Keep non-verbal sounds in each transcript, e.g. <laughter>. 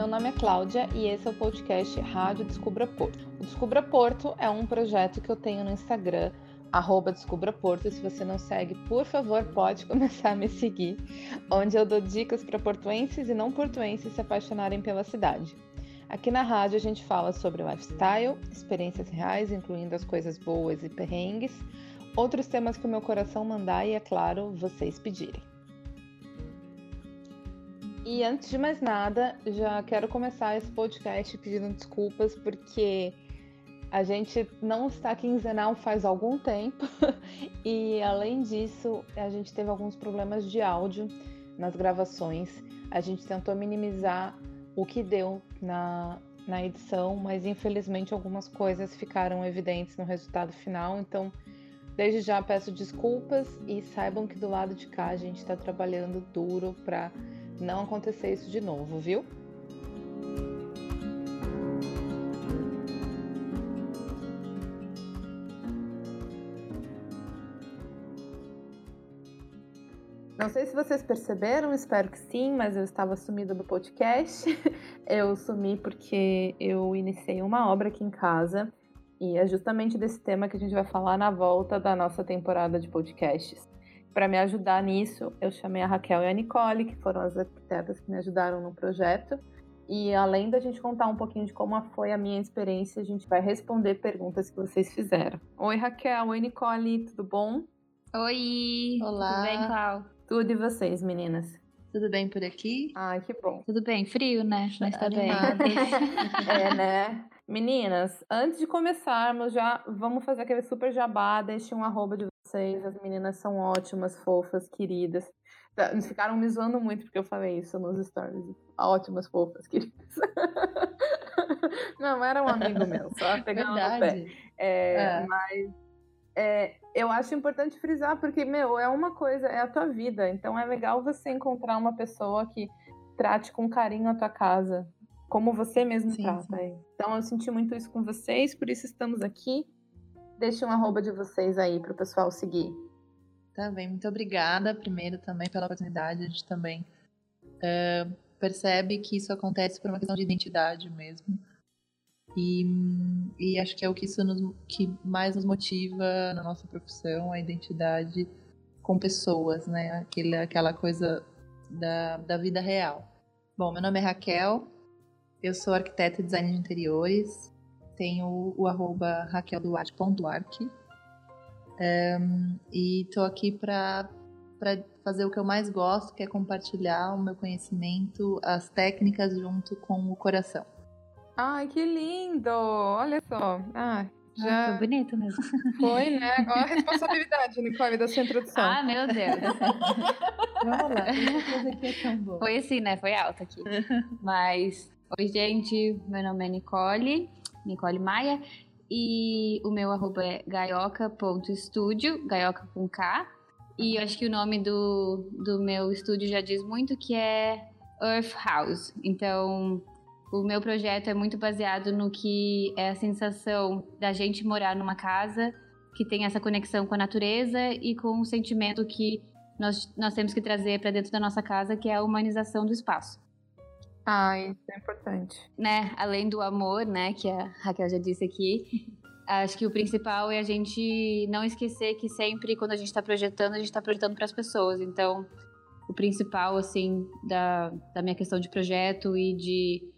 Meu nome é Cláudia e esse é o podcast Rádio Descubra Porto. O Descubra Porto é um projeto que eu tenho no Instagram, arroba Descubra Porto. Se você não segue, por favor, pode <laughs> começar a me seguir, onde eu dou dicas para portuenses e não portuenses se apaixonarem pela cidade. Aqui na rádio a gente fala sobre lifestyle, experiências reais, incluindo as coisas boas e perrengues, outros temas que o meu coração mandar e, é claro, vocês pedirem. E antes de mais nada, já quero começar esse podcast pedindo desculpas porque a gente não está quinzenal faz algum tempo <laughs> e além disso, a gente teve alguns problemas de áudio nas gravações. A gente tentou minimizar o que deu na, na edição, mas infelizmente algumas coisas ficaram evidentes no resultado final, então desde já peço desculpas e saibam que do lado de cá a gente está trabalhando duro para não acontecer isso de novo, viu? Não sei se vocês perceberam, espero que sim, mas eu estava sumida do podcast. <laughs> Eu sumi porque eu iniciei uma obra aqui em casa e é justamente desse tema que a gente vai falar na volta da nossa temporada de podcasts. Para me ajudar nisso, eu chamei a Raquel e a Nicole, que foram as arquitetas que me ajudaram no projeto. E além da gente contar um pouquinho de como foi a minha experiência, a gente vai responder perguntas que vocês fizeram. Oi, Raquel. Oi, Nicole. Tudo bom? Oi. Olá. Tudo bem, Clau? Tudo e vocês, meninas? Tudo bem por aqui? Ai, que bom. Tudo bem. Frio, né? Mas tá bem. <laughs> é, né? Meninas, antes de começarmos, já vamos fazer aquele super jabá. Deixem um arroba de vocês. As meninas são ótimas, fofas, queridas. Tá, ficaram me zoando muito porque eu falei isso nos stories. Ótimas, fofas, queridas. <laughs> Não, era um amigo meu, só <laughs> pegando no pé. É, é. Mas é, eu acho importante frisar, porque, meu, é uma coisa, é a tua vida. Então é legal você encontrar uma pessoa que trate com carinho a tua casa, como você mesmo sim, trata. Sim. Então eu senti muito isso com vocês, por isso estamos aqui. Deixe um arroba de vocês aí para o pessoal seguir. Tá bem, muito obrigada primeiro também pela oportunidade. A gente também uh, percebe que isso acontece por uma questão de identidade mesmo. E, e acho que é o que isso nos, que mais nos motiva na nossa profissão, a identidade com pessoas, né? Aquele, aquela coisa da, da vida real. Bom, meu nome é Raquel, eu sou arquiteta e designer de interiores, tenho o, o arroba raquelduarte.arc um, e estou aqui para fazer o que eu mais gosto, que é compartilhar o meu conhecimento, as técnicas junto com o coração. Ai, que lindo! Olha só. Ah, já... foi bonito mesmo. Foi, né? Olha a responsabilidade, Nicole, da sua introdução. Ah, meu Deus. <laughs> Vamos lá, coisa aqui é tão boa. Foi assim, né? Foi alto aqui. Mas, oi, gente. Meu nome é Nicole, Nicole Maia. E o meu arroba é gaioca.studio, gaioca com K. E eu acho que o nome do, do meu estúdio já diz muito que é Earth House. Então, o meu projeto é muito baseado no que é a sensação da gente morar numa casa que tem essa conexão com a natureza e com o sentimento que nós, nós temos que trazer para dentro da nossa casa, que é a humanização do espaço. Ah, isso é importante. Né? Além do amor, né, que a Raquel já disse aqui, <laughs> acho que o principal é a gente não esquecer que sempre quando a gente está projetando, a gente está projetando para as pessoas. Então, o principal, assim, da, da minha questão de projeto e de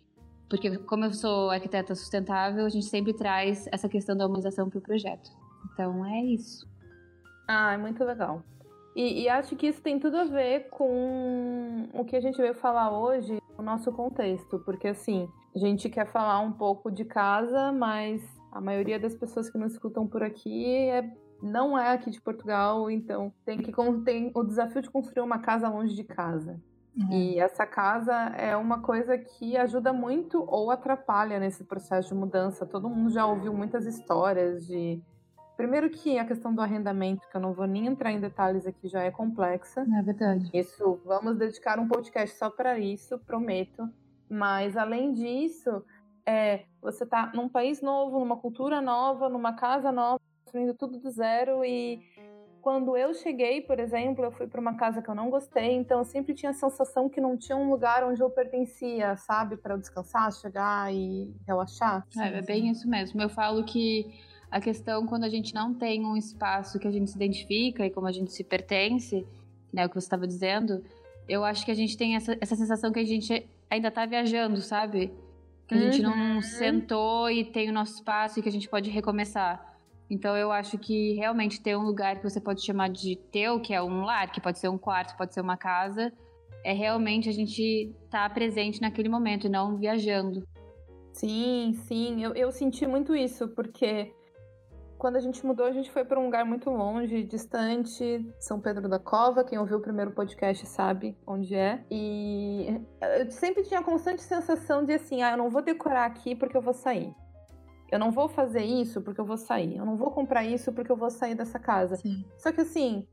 porque, como eu sou arquiteta sustentável, a gente sempre traz essa questão da humanização para o projeto. Então, é isso. Ah, é muito legal. E, e, acho que isso tem tudo a ver com o que a gente veio falar hoje, o nosso contexto. Porque, assim, a gente quer falar um pouco de casa, mas a maioria das pessoas que nos escutam por aqui é, não é aqui de Portugal, então tem que tem o desafio de construir uma casa longe de casa. Uhum. E essa casa é uma coisa que ajuda muito ou atrapalha nesse processo de mudança. Todo mundo já ouviu muitas histórias de. Primeiro que a questão do arrendamento, que eu não vou nem entrar em detalhes aqui, já é complexa. É verdade. Isso, vamos dedicar um podcast só para isso, prometo. Mas além disso, é, você tá num país novo, numa cultura nova, numa casa nova, construindo tudo do zero e quando eu cheguei, por exemplo, eu fui para uma casa que eu não gostei, então eu sempre tinha a sensação que não tinha um lugar onde eu pertencia, sabe, para eu descansar, chegar e relaxar. É, é bem isso mesmo. Eu falo que a questão quando a gente não tem um espaço que a gente se identifica e como a gente se pertence, né, o que você estava dizendo, eu acho que a gente tem essa, essa sensação que a gente ainda está viajando, sabe? Que a uhum. gente não uhum. sentou e tem o nosso espaço e que a gente pode recomeçar. Então eu acho que realmente ter um lugar que você pode chamar de teu, que é um lar, que pode ser um quarto, pode ser uma casa, é realmente a gente estar tá presente naquele momento e não viajando. Sim, sim, eu, eu senti muito isso, porque quando a gente mudou, a gente foi para um lugar muito longe, distante, São Pedro da Cova. Quem ouviu o primeiro podcast sabe onde é. E eu sempre tinha a constante sensação de assim: ah, eu não vou decorar aqui porque eu vou sair. Eu não vou fazer isso porque eu vou sair. Eu não vou comprar isso porque eu vou sair dessa casa. Sim. Só que assim,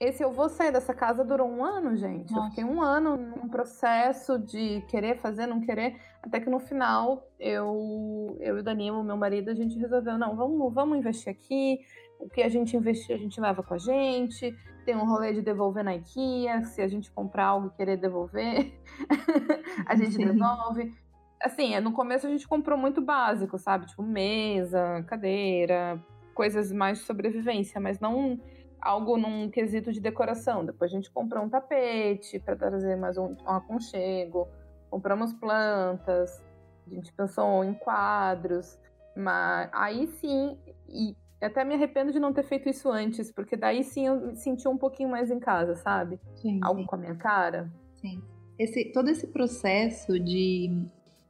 esse eu vou sair dessa casa durou um ano, gente. Nossa. Eu fiquei um ano num processo de querer fazer, não querer, até que no final eu, eu e o Danilo, meu marido, a gente resolveu, não, vamos, vamos investir aqui. O que a gente investir, a gente leva com a gente. Tem um rolê de devolver na IKEA. Se a gente comprar algo e querer devolver, <laughs> a gente Sim. devolve assim, no começo a gente comprou muito básico, sabe? Tipo, mesa, cadeira, coisas mais de sobrevivência, mas não algo num quesito de decoração. Depois a gente comprou um tapete para trazer mais um, um aconchego, compramos plantas, a gente pensou em quadros, mas aí sim, e até me arrependo de não ter feito isso antes, porque daí sim eu me senti um pouquinho mais em casa, sabe? Sim, Algo sim. com a minha cara. Sim. Esse, todo esse processo de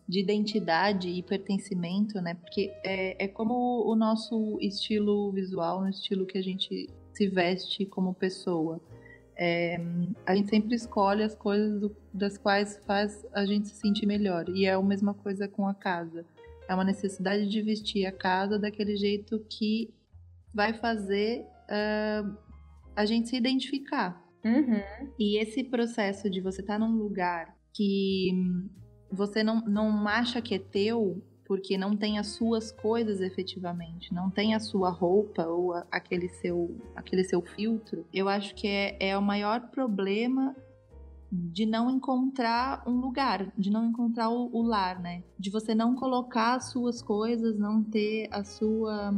de identidade e pertencimento, né? Porque é, é como o nosso estilo visual, o estilo que a gente se veste como pessoa. É, a gente sempre escolhe as coisas do, das quais faz a gente se sentir melhor. E é a mesma coisa com a casa. É uma necessidade de vestir a casa daquele jeito que vai fazer uh, a gente se identificar. Uhum. E esse processo de você estar tá num lugar que você não, não acha que é teu porque não tem as suas coisas efetivamente, não tem a sua roupa ou a, aquele, seu, aquele seu filtro, eu acho que é, é o maior problema de não encontrar um lugar, de não encontrar o, o, lar, né? De você não colocar as suas coisas, não ter a sua.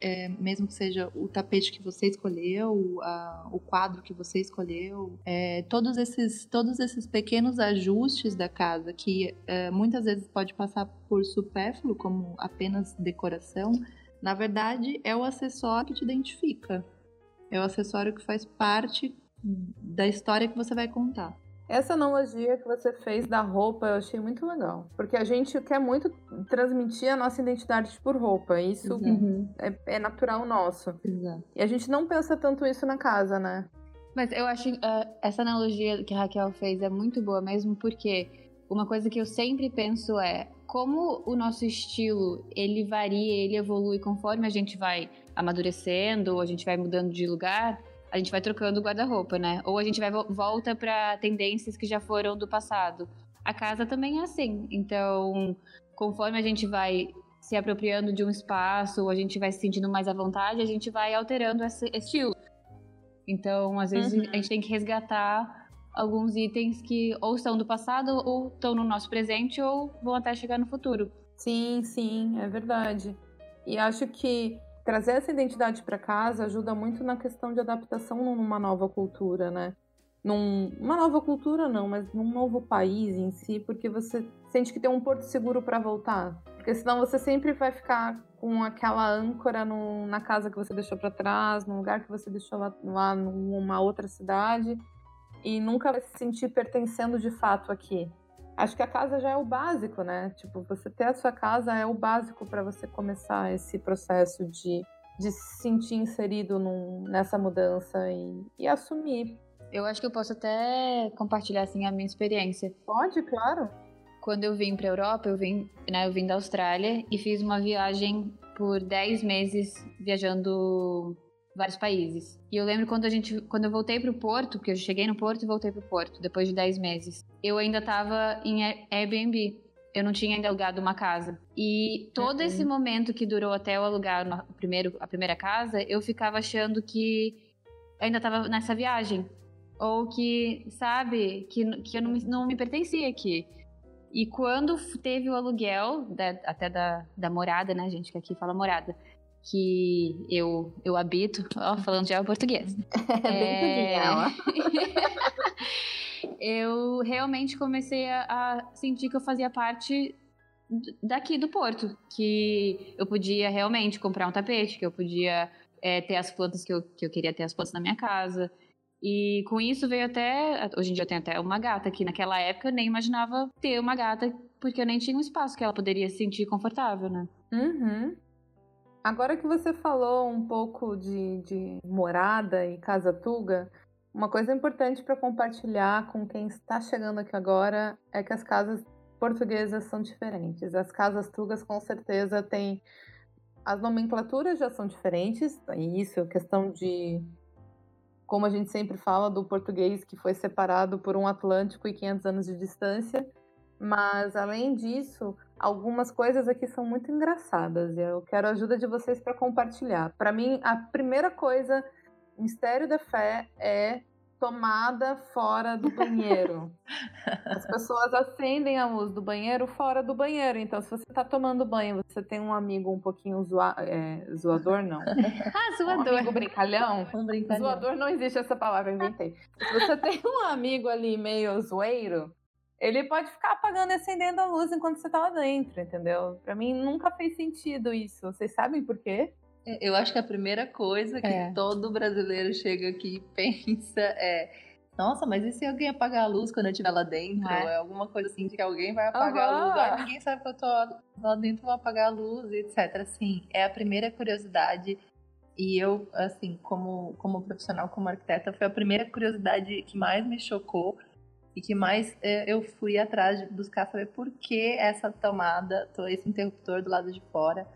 É, mesmo que seja o tapete que você escolheu, a, o quadro que você escolheu, é, todos, esses, todos esses pequenos ajustes da casa que é, muitas vezes pode passar por supérfluo, como apenas decoração, na verdade é o acessório que te identifica. É o acessório que faz parte da história que você vai contar. Essa analogia que você fez da roupa eu achei muito legal. Porque a gente quer muito transmitir a nossa identidade por roupa. Isso é, é, natural nosso. Exato. E a gente não pensa tanto isso na casa, né? Mas eu acho uh, essa analogia que a Raquel fez é muito boa mesmo, porque uma coisa que eu sempre penso é como o nosso estilo ele varia, ele evolui conforme a gente vai amadurecendo, ou a gente vai mudando de lugar a gente vai trocando o guarda-roupa, né? Ou a gente vai volta para tendências que já foram do passado. A casa também é assim. Então, conforme a gente vai se apropriando de um espaço, ou a gente vai se sentindo mais à vontade, a gente vai alterando esse estilo. Então, às vezes, uhum. a gente tem que resgatar alguns itens que ou são do passado, ou estão no nosso presente, ou vão até chegar no futuro. Sim, sim, é verdade. E acho que trazer essa identidade para casa ajuda muito na questão de adaptação numa nova cultura, né? Num, uma nova cultura não, mas num novo país em si, porque você sente que tem um porto seguro para voltar. Porque senão você sempre vai ficar com aquela âncora no, na casa que você deixou para trás, no lugar que você deixou lá, lá numa outra cidade, e nunca vai se sentir pertencendo de fato aqui. Acho que a casa já é o básico, né? Tipo, você ter a sua casa é o básico para você começar esse processo de, de se sentir inserido num, nessa mudança e, e assumir. Eu acho que eu posso até compartilhar assim a minha experiência. Pode, claro. Quando eu vim para Europa, eu vim, né, eu vim da Austrália e fiz uma viagem por 10 meses viajando vários países. E eu lembro quando a gente, quando eu voltei pro Porto, porque eu cheguei no Porto e voltei pro Porto depois de 10 meses. Eu ainda tava em Airbnb. Eu não tinha ainda alugado uma casa. E todo uhum. esse momento que durou até eu alugar o primeiro, a primeira casa, eu ficava achando que ainda estava nessa viagem. Ou que, sabe, que, que eu não me, não me pertencia aqui. E quando teve o aluguel, da, até da, da morada, né, gente, que aqui fala morada, que eu, eu habito, ó, falando já o português. <laughs> É, é... <laughs> eu realmente comecei a, a sentir que eu fazia parte daqui do Porto, que eu podia realmente comprar um tapete, que eu podia é, ter as plantas que eu, que eu queria ter as plantas na minha casa. E com isso veio até. Hoje em dia eu tenho até uma gata, que naquela época eu nem imaginava ter uma gata, porque eu nem tinha um espaço que ela poderia se sentir confortável, né? Uhum. Agora que você falou um pouco de, de morada e casa tuga, uma coisa importante para compartilhar com quem está chegando aqui agora é que as casas portuguesas são diferentes. As casas tugas com certeza têm as nomenclaturas já são diferentes, isso é questão de como a gente sempre fala do português que foi separado por um Atlântico e 500 anos de distância, mas além disso, algumas coisas aqui são muito engraçadas e eu quero a ajuda de vocês para compartilhar. Para mim, a primeira coisa, mistério da fé é tomada fora do banheiro. <laughs> As pessoas acendem a luz do banheiro fora do banheiro. Então, se você está tomando banho, você tem um amigo um pouquinho zoa é, zoador, não. <laughs> ah, zoador. Um amigo brincalhão. <laughs> Um brincalhão. Zoador não existe essa palavra, eu inventei. Se você tem um amigo ali meio zoeiro, ele pode ficar apagando e acendendo a luz enquanto você tá lá dentro, entendeu? Para mim nunca fez sentido isso. Vocês sabem por quê? É, eu acho que a primeira coisa que é. todo brasileiro chega aqui e <laughs> pensa é: nossa, mas e se alguém apagar a luz quando eu estiver lá dentro? É. é. alguma coisa assim de que alguém vai apagar uhum. a luz. Aí ninguém sabe que eu tô lá dentro, vou apagar a luz, etc. Assim, é a primeira curiosidade. E eu, assim, como, como profissional, como arquiteta, foi a primeira curiosidade que mais me chocou e que mais é, eu fui atrás de buscar saber por que essa tomada, esse interruptor do lado de fora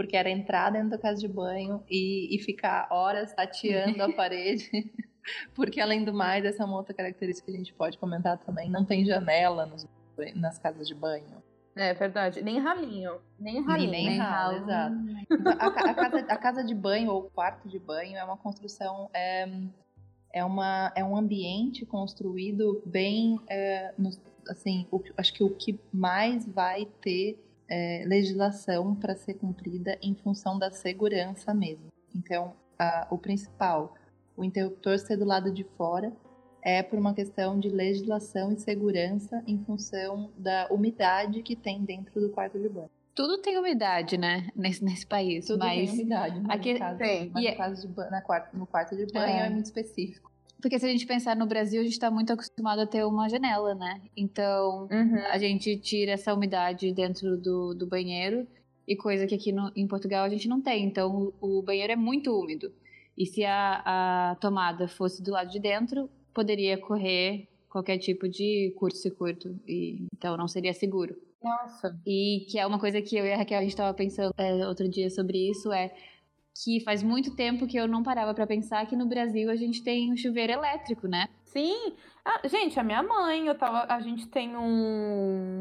porque era entrar dentro da casa de banho e, e ficar horas tateando a <laughs> parede. <laughs> Porque, além do mais, essa é uma outra característica que a gente pode comentar também: não tem janela nos, nas casas de banho. É verdade, nem ralinho. Nem ralinho. Nem, nem ralo, exato. <laughs> Então, a, a, casa, a, casa, de banho ou quarto de banho é uma construção. É, é, uma, é um ambiente construído bem. É, no, assim, o, acho que o que mais vai ter é, legislação para ser cumprida em função da segurança mesmo. Então, a, o principal, o interruptor ser do lado de fora, é por uma questão de legislação e segurança em função da umidade que tem dentro do quarto de banho. Tudo tem umidade, né? Nesse, nesse país. Tudo mas tem umidade. Mas aqui, no caso, tem. Mas no, é caso de, na quarto, no quarto de banho é. é muito específico. Porque se a gente pensar no Brasil, a gente está muito acostumado a ter uma janela, né? Então, uhum. a gente tira essa umidade dentro do, do banheiro, e coisa que aqui no, em Portugal a gente não tem. Então, o, o banheiro é muito úmido. E se a, a tomada fosse do lado de dentro, poderia correr qualquer tipo de curto-circuito. E, então, não seria seguro. Nossa. E que é uma coisa que eu e a Raquel, a gente estava pensando é, outro dia sobre isso, é que faz muito tempo que eu não parava para pensar que no Brasil a gente tem um chuveiro elétrico, né? Sim. Ah, gente, a minha mãe, eu tava, a gente tem um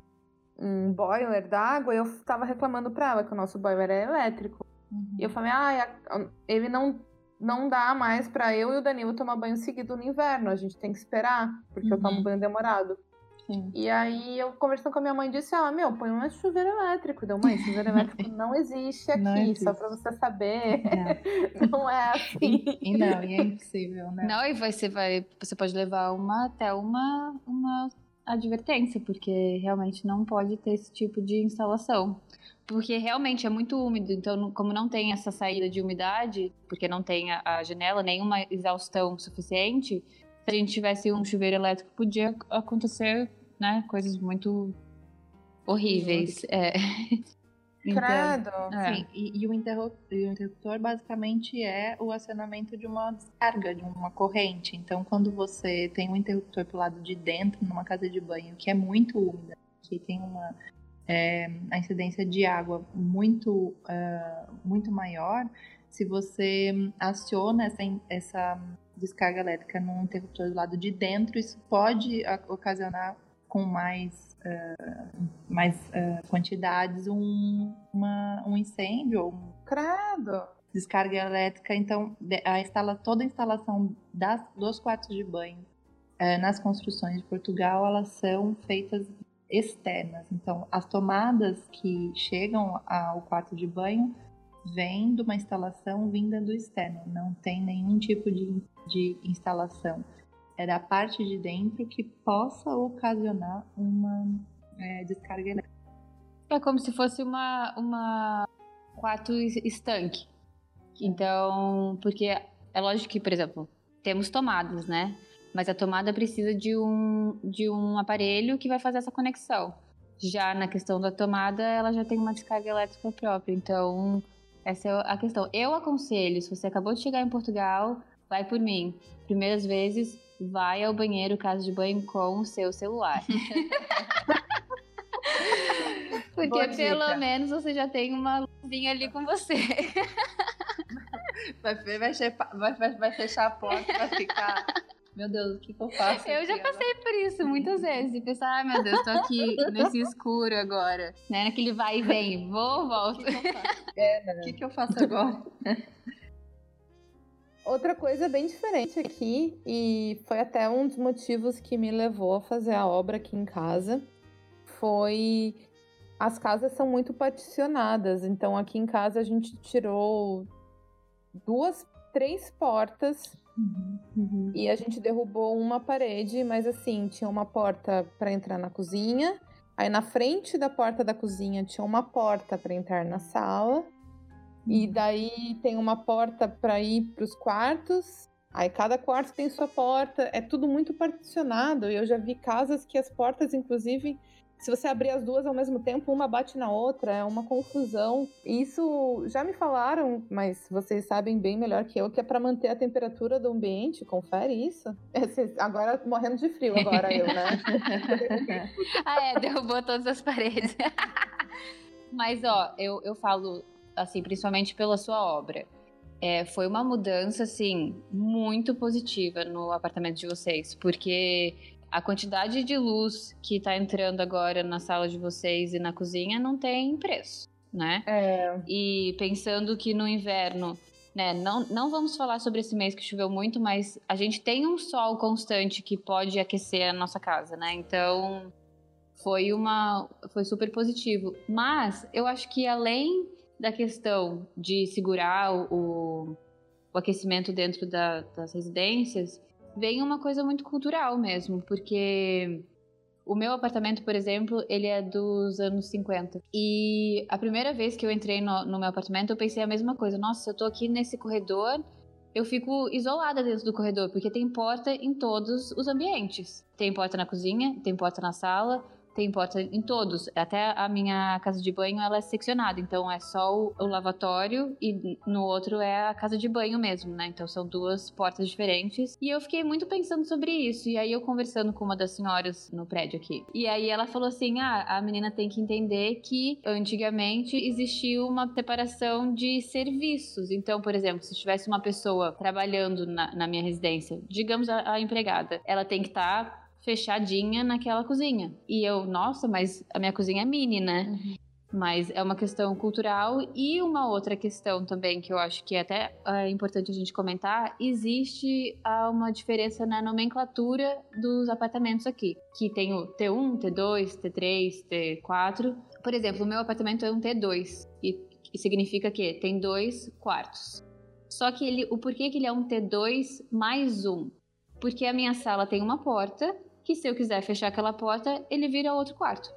um boiler d'água, eu tava reclamando pra ela que o nosso boiler é elétrico. Uhum. E eu falei, ah, ele não não dá mais para eu e o Danilo tomar banho seguido no inverno, a gente tem que esperar, porque uhum. eu tomo uhum. banho demorado. Sim. E aí eu conversando com a minha mãe disse, ah, meu, põe um chuveiro elétrico. Deu, mãe, chuveiro elétrico <laughs> não existe aqui, não existe. só pra você saber. É. <laughs> não é assim. E, e, não, e é impossível, né? Não, e você vai. Você pode levar uma até uma, uma advertência, porque realmente não pode ter esse tipo de instalação. Porque realmente é muito úmido, então, como não tem essa saída de umidade, porque não tem a, a janela, nenhuma exaustão suficiente, se a gente tivesse um chuveiro elétrico, podia acontecer né? Coisas muito horríveis. É. <laughs> Então, Credo. É. Sim, e, e, o interruptor, e, o interruptor, basicamente é o acionamento de uma descarga, de uma corrente. Então, quando você tem um interruptor pro lado de dentro, numa casa de banho, que é muito úmida, que tem uma é, a incidência de água muito, uh, muito maior, se você aciona essa, essa descarga elétrica num interruptor do lado de dentro, isso pode ocasionar com mais, uh, mais uh, quantidades um, uma, um incêndio. Um... Credo! descarga elétrica. Então, a instala, toda a instalação das, dos quartos de banho é, nas construções de Portugal, elas são feitas externas. Então, as tomadas que chegam ao quarto de banho vêm de uma instalação vinda do externo. Não tem nenhum tipo de, de instalação. É da parte de dentro que possa ocasionar uma é, descarga elétrica. É como se fosse uma, uma quarto estanque. Então, porque é lógico que, por exemplo, temos tomadas, né? Mas a tomada precisa de um, de um aparelho que vai fazer essa conexão. Já na questão da tomada, ela já tem uma descarga elétrica própria. Então, essa é a questão. Eu aconselho, se você acabou de chegar em Portugal, vai por mim. Primeiras vezes, vai ao banheiro, casa de banho com o seu celular. <laughs> Porque pelo menos você já tem uma luzinha ali com você. Vai, vai, vai, vai, vai fechar a porta, vai ficar. Meu Deus, o que, que eu faço? Eu já passei por isso muitas vezes. E pensar, ai meu Deus, tô aqui nesse escuro agora. Né? Naquele vai e vem, vou, volto. O que, que eu faço? É, né? que, que eu faço agora? <laughs> Outra coisa bem diferente aqui, e foi até um dos motivos que me levou a fazer a obra aqui em casa, foi as casas são muito particionadas. Então aqui em casa a gente tirou duas, três portas uhum, uhum. e a gente derrubou uma parede, mas assim, tinha uma porta para entrar na cozinha. Aí na frente da porta da cozinha tinha uma porta para entrar na sala. E daí tem uma porta para ir para os quartos. Aí cada quarto tem sua porta. É tudo muito particionado. Eu já vi casas que as portas, inclusive, se você abrir as duas ao mesmo tempo, uma bate na outra, é uma confusão. Isso já me falaram, mas vocês sabem bem melhor que eu que é para manter a temperatura do ambiente. Confere isso. É, agora morrendo de frio agora eu, né? <laughs> ah, é, derrubou todas as paredes. <laughs> mas ó, eu, eu falo assim, principalmente pela sua obra. É, foi uma mudança, assim, muito positiva no apartamento de vocês, porque a quantidade de luz que está entrando agora na sala de vocês e na cozinha não tem preço, né? É. E pensando que no inverno, né, não, não vamos falar sobre esse mês que choveu muito, mas a gente tem um sol constante que pode aquecer a nossa casa, né? Então foi uma foi super positivo. Mas eu acho que além da questão de segurar o, o aquecimento dentro da, das residências, vem uma coisa muito cultural mesmo, porque o meu apartamento, por exemplo, ele é dos anos 50. E a primeira vez que eu entrei no, no, meu apartamento, eu pensei a mesma coisa. Nossa, eu tô aqui nesse corredor, eu fico isolada dentro do corredor, porque tem porta em todos os ambientes. Tem porta na cozinha, tem porta na sala, tem porta em todos. Até a minha casa de banho ela é seccionada, então é só o, o, lavatório e no outro é a casa de banho mesmo, né? Então são duas portas diferentes. E eu fiquei muito pensando sobre isso. E aí eu conversando com uma das senhoras no prédio aqui. E aí ela falou assim: "Ah, a menina tem que entender que antigamente existia uma separação de serviços. Então, por exemplo, se tivesse uma pessoa trabalhando na, na minha residência, digamos a, a empregada, ela tem que estar tá fechadinha naquela cozinha. E eu, nossa, mas a minha cozinha é mini, né? Uhum. Mas é uma questão cultural e uma outra questão também que eu acho que é até é importante a gente comentar, existe uma diferença na nomenclatura dos apartamentos aqui, que tem o T1, T2, T3, T4. Por exemplo, o meu apartamento é um T2 e, e significa que tem dois quartos. Só que ele, o porquê que ele é um T2 mais um? Porque a minha sala tem uma porta que se eu quiser fechar aquela porta, ele vira outro quarto.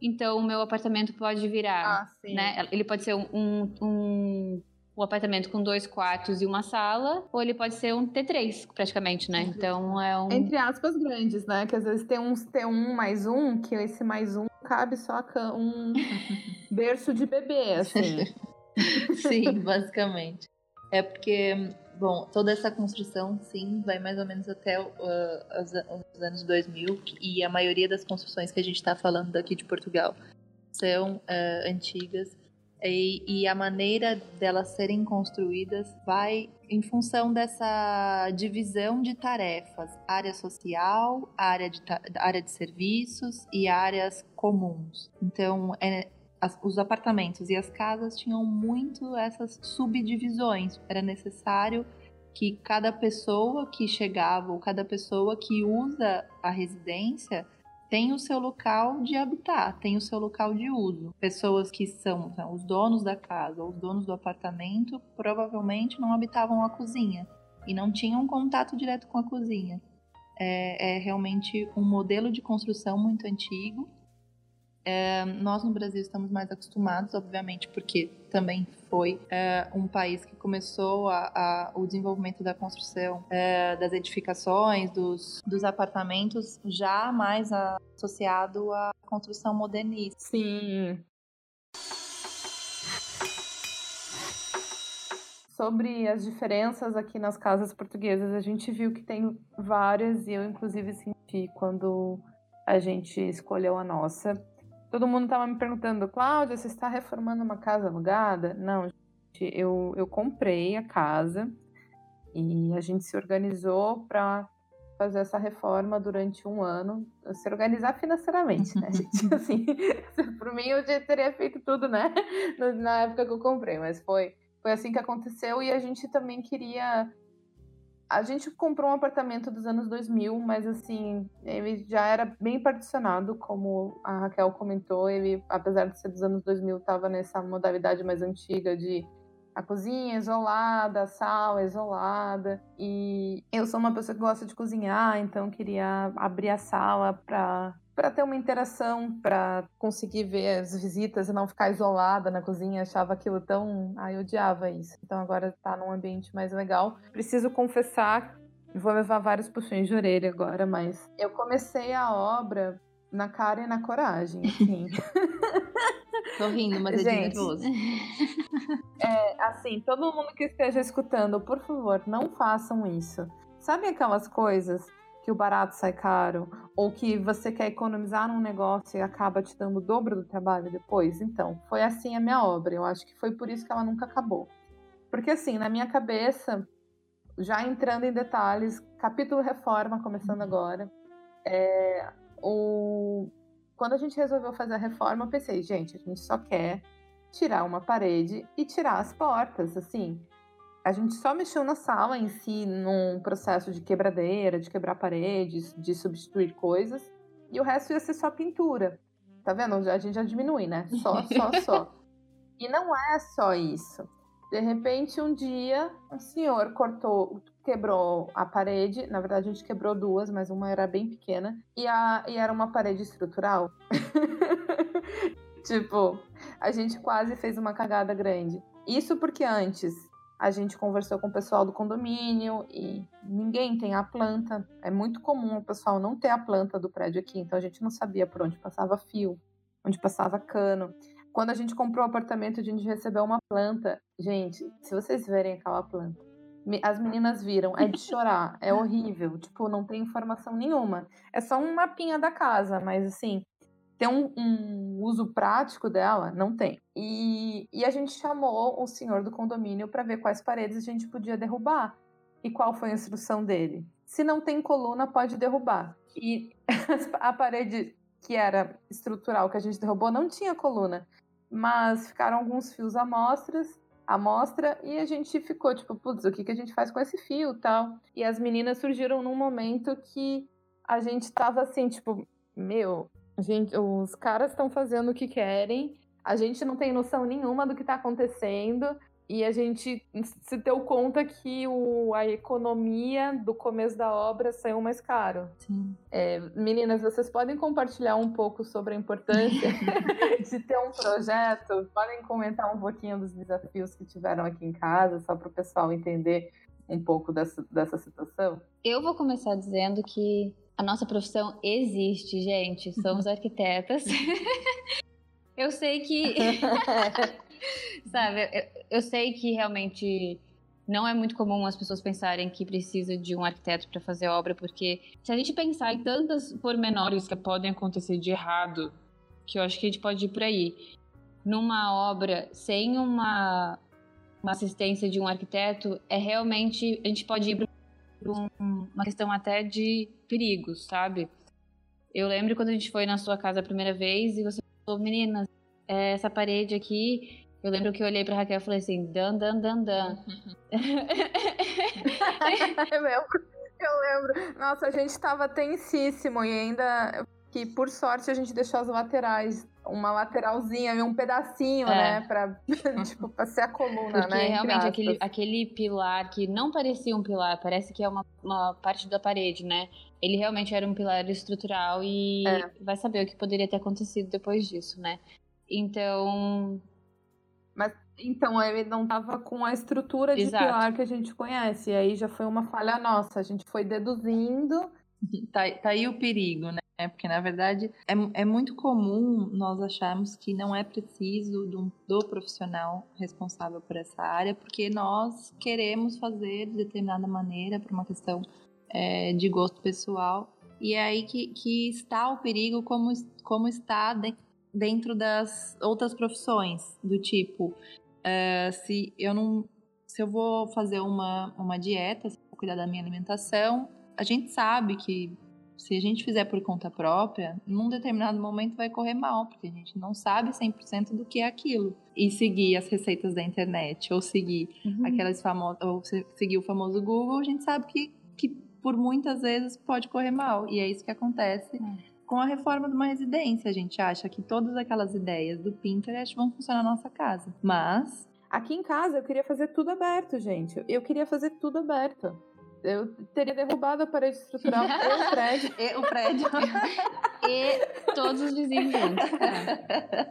Então, o meu apartamento pode virar, ah, né? Ele pode ser um, um, um, um, apartamento com dois quartos e uma sala, ou ele pode ser um T3, praticamente, né? Então, é um... Entre aspas grandes, né? Que às vezes tem uns T1 mais um, que esse mais um cabe só um berço de bebê, assim. <laughs> Sim, basicamente. É porque Bom, toda essa construção, sim, vai mais ou menos até uh, os, os, anos 2000 e a maioria das construções que a gente está falando daqui de Portugal são uh, antigas e, e, a maneira delas serem construídas vai em função dessa divisão de tarefas, área social, área de, área de serviços e áreas comuns. Então, é, as, os apartamentos e as casas tinham muito essas subdivisões. Era necessário que cada pessoa que chegava ou cada pessoa que usa a residência tem o seu local de habitar, tem o seu local de uso. Pessoas que são então, os donos da casa os donos do apartamento provavelmente não habitavam a cozinha e não tinham contato direto com a cozinha. É, é realmente um modelo de construção muito antigo é, nós no Brasil estamos mais acostumados, obviamente, porque também foi é, um país que começou a, a, o desenvolvimento da construção é, das edificações, dos, dos apartamentos, já mais associado à construção modernista. Sim. Sobre as diferenças aqui nas casas portuguesas, a gente viu que tem várias e eu, inclusive, senti quando a gente escolheu a nossa Todo mundo estava me perguntando, Cláudia, você está reformando uma casa alugada? Não, gente, eu, eu comprei a casa e a gente se organizou para fazer essa reforma durante um ano, se organizar financeiramente, né, gente? <laughs> Assim, por mim eu já teria feito tudo, né? <laughs> Na época que eu comprei, mas foi, foi assim que aconteceu e a gente também queria a gente comprou um apartamento dos anos 2000, mas assim, ele já era bem particionado, como a Raquel comentou. Ele, apesar de ser dos anos 2000, estava nessa modalidade mais antiga de a cozinha isolada, a sala isolada. E eu sou uma pessoa que gosta de cozinhar, então queria abrir a sala para para ter uma interação, para conseguir ver as visitas e não ficar isolada na cozinha, achava aquilo tão, ai, eu odiava isso. Então agora tá num ambiente mais legal. Preciso confessar, vou levar vários puxões de orelha agora, mas eu comecei a obra na cara e na coragem, assim. <laughs> Tô rindo, mas é Gente, nervoso. <laughs> É, assim, todo mundo que esteja escutando, por favor, não façam isso. Sabe aquelas coisas que o barato sai caro, ou que você quer economizar num negócio e acaba te dando o dobro do trabalho depois. Então, foi assim a minha obra. Eu acho que foi por isso que ela nunca acabou. Porque, assim, na minha cabeça, já entrando em detalhes, capítulo reforma, começando uhum. agora, é, o... quando a gente resolveu fazer a reforma, eu pensei, gente, a gente só quer tirar uma parede e tirar as portas, assim a gente só mexeu na sala em si, num processo de quebradeira, de quebrar paredes, de substituir coisas, e o resto ia ser só pintura. Tá vendo? A gente já diminui, né? Só, só, <laughs> só. E não é só isso. De repente, um dia, um senhor cortou, quebrou a parede. Na verdade, a gente quebrou duas, mas uma era bem pequena. E, a, e era uma parede estrutural. <laughs> tipo, a gente quase fez uma cagada grande. Isso porque antes a gente conversou com o pessoal do condomínio e ninguém tem a planta. É muito comum o pessoal não ter a planta do prédio aqui, então a gente não sabia por onde passava fio, onde passava cano. Quando a gente comprou o apartamento, a gente recebeu uma planta. Gente, se vocês verem aquela planta, as meninas viram, é de <laughs> chorar, é horrível, tipo, não tem informação nenhuma. É só um mapinha da casa, mas assim, tem um, um, uso prático dela? Não tem. E, e a gente chamou o senhor do condomínio para ver quais paredes a gente podia derrubar. E qual foi a instrução dele? Se não tem coluna, pode derrubar. E <laughs> a parede que era estrutural que a gente derrubou não tinha coluna, mas ficaram alguns fios amostras, amostra, e a gente ficou tipo, putz, o que, que a gente faz com esse fio tal? E as meninas surgiram num momento que a gente tava assim, tipo, meu, Gente, os caras estão fazendo o que querem, a gente não tem noção nenhuma do que está acontecendo e a gente se deu conta que o, a economia do começo da obra saiu mais caro. É, meninas, vocês podem compartilhar um pouco sobre a importância <laughs> de ter um projeto? Podem comentar um pouquinho dos desafios que tiveram aqui em casa, só para o pessoal entender um pouco dessa, dessa situação? Eu vou começar dizendo que a nossa profissão existe, gente. Somos arquitetas. <laughs> eu sei que. <laughs> Sabe, eu, eu, sei que realmente não é muito comum as pessoas pensarem que precisa de um arquiteto para fazer obra, porque se a gente pensar em tantas pormenores que podem acontecer de errado, que eu acho que a gente pode ir por aí, numa obra sem uma, uma assistência de um arquiteto, é realmente. A gente pode ir por uma questão até de perigos, sabe? Eu lembro quando a gente foi na sua casa a primeira vez e você falou, meninas, é, essa parede aqui, eu lembro que eu olhei pra Raquel e falei assim, dan, dan, dan, dan. <laughs> eu lembro, eu lembro. Nossa, a gente tava tensíssimo e ainda que por sorte a gente deixou as laterais, uma lateralzinha e um pedacinho, é. né, pra, <laughs> tipo, pra ser a coluna, Porque né? realmente aquele, aquele pilar que não parecia um pilar, parece que é uma, uma parte da parede, né? Ele realmente era um pilar estrutural e é. vai saber o que poderia ter acontecido depois disso, né? Então. Mas então ele não tava com a estrutura de Exato. pilar que a gente conhece. E aí já foi uma falha nossa. A gente foi deduzindo. <laughs> Tá, tá aí o perigo, né? Porque, na verdade, é, é muito comum nós acharmos que não é preciso do, do profissional responsável por essa área, porque nós queremos fazer de determinada maneira, por uma questão é, de gosto pessoal. E é aí que, que está o perigo, como, como está de, dentro das outras profissões, do tipo, uh, se eu não. Se eu vou fazer uma, uma dieta, se eu vou cuidar da minha alimentação, a gente sabe que se a gente fizer por conta própria, num determinado momento vai correr mal, porque a gente não sabe 100% do que é aquilo. E seguir as receitas da internet, ou seguir uhum. aquelas famosas, ou seguir o famoso Google, a gente sabe que, que por muitas vezes pode correr mal. E é isso que acontece é com a reforma de uma residência. A gente acha que todas aquelas ideias do Pinterest vão funcionar na nossa casa. Mas. Aqui em casa eu queria fazer tudo aberto, gente. Eu queria fazer tudo aberto. Eu teria derrubado a parede estrutural <laughs> e o prédio. E o prédio. <laughs> e todos os vizinhos juntos.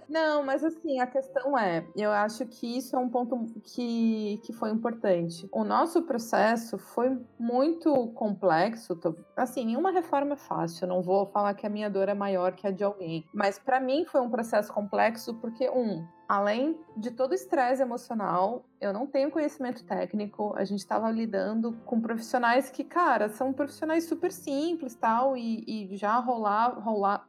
Não, mas assim, a questão é, eu acho que isso é um ponto que, que foi importante. O nosso processo foi muito complexo. Assim, nenhuma reforma é fácil. Não vou falar que a minha dor é maior que a de alguém. Mas para mim foi um processo complexo porque, um, além de todo o estresse emocional, eu não tenho conhecimento técnico. A gente estava lidando com profissionais que, cara, são profissionais super simples tal, e, e já rolava, rolava,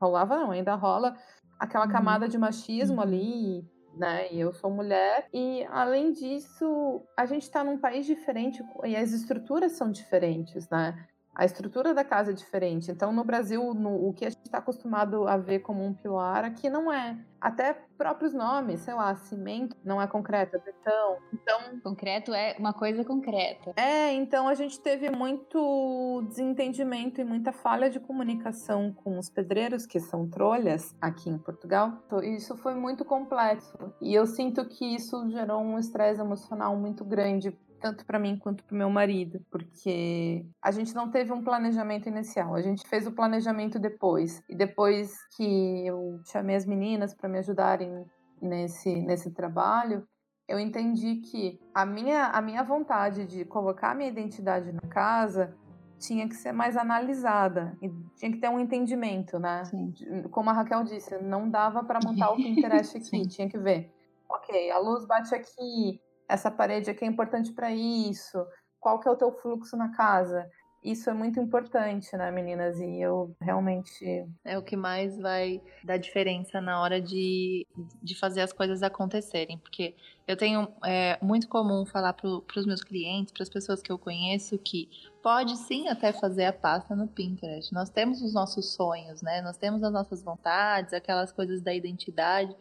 rolava não, ainda rola aquela uhum. camada de machismo uhum. ali, né? E eu sou mulher. E além disso, a gente está num país diferente e as estruturas são diferentes, né? A estrutura da casa é diferente. Então, no Brasil, no, o que a gente está acostumado a ver como um pilar, aqui não é. Até próprios nomes, sei lá, cimento não é concreto, é betão. Então, concreto é uma coisa concreta. É, então a gente teve muito desentendimento e muita falha de comunicação com os pedreiros, que são trolhas aqui em Portugal. Isso foi muito complexo. E eu sinto que isso gerou um estresse emocional muito grande tanto para mim quanto para meu marido, porque a gente não teve um planejamento inicial, a gente fez o planejamento depois. E depois que eu chamei as meninas para me ajudarem nesse, nesse trabalho, eu entendi que a minha, a minha vontade de colocar a minha identidade na casa tinha que ser mais analisada e tinha que ter um entendimento, né? Sim. Como a Raquel disse, não dava para montar o <laughs> Pinterest aqui, tinha que ver. Ok, a luz bate aqui, essa parede aqui é importante para isso, qual que é o teu fluxo na casa. Isso é muito importante, né, meninas? E eu realmente. É o que mais vai dar diferença na hora de, de fazer as coisas acontecerem. Porque eu tenho. É muito comum falar para os meus clientes, para as pessoas que eu conheço, que pode sim até fazer a pasta no Pinterest. Nós temos os nossos sonhos, né? Nós temos as nossas vontades, aquelas coisas da identidade.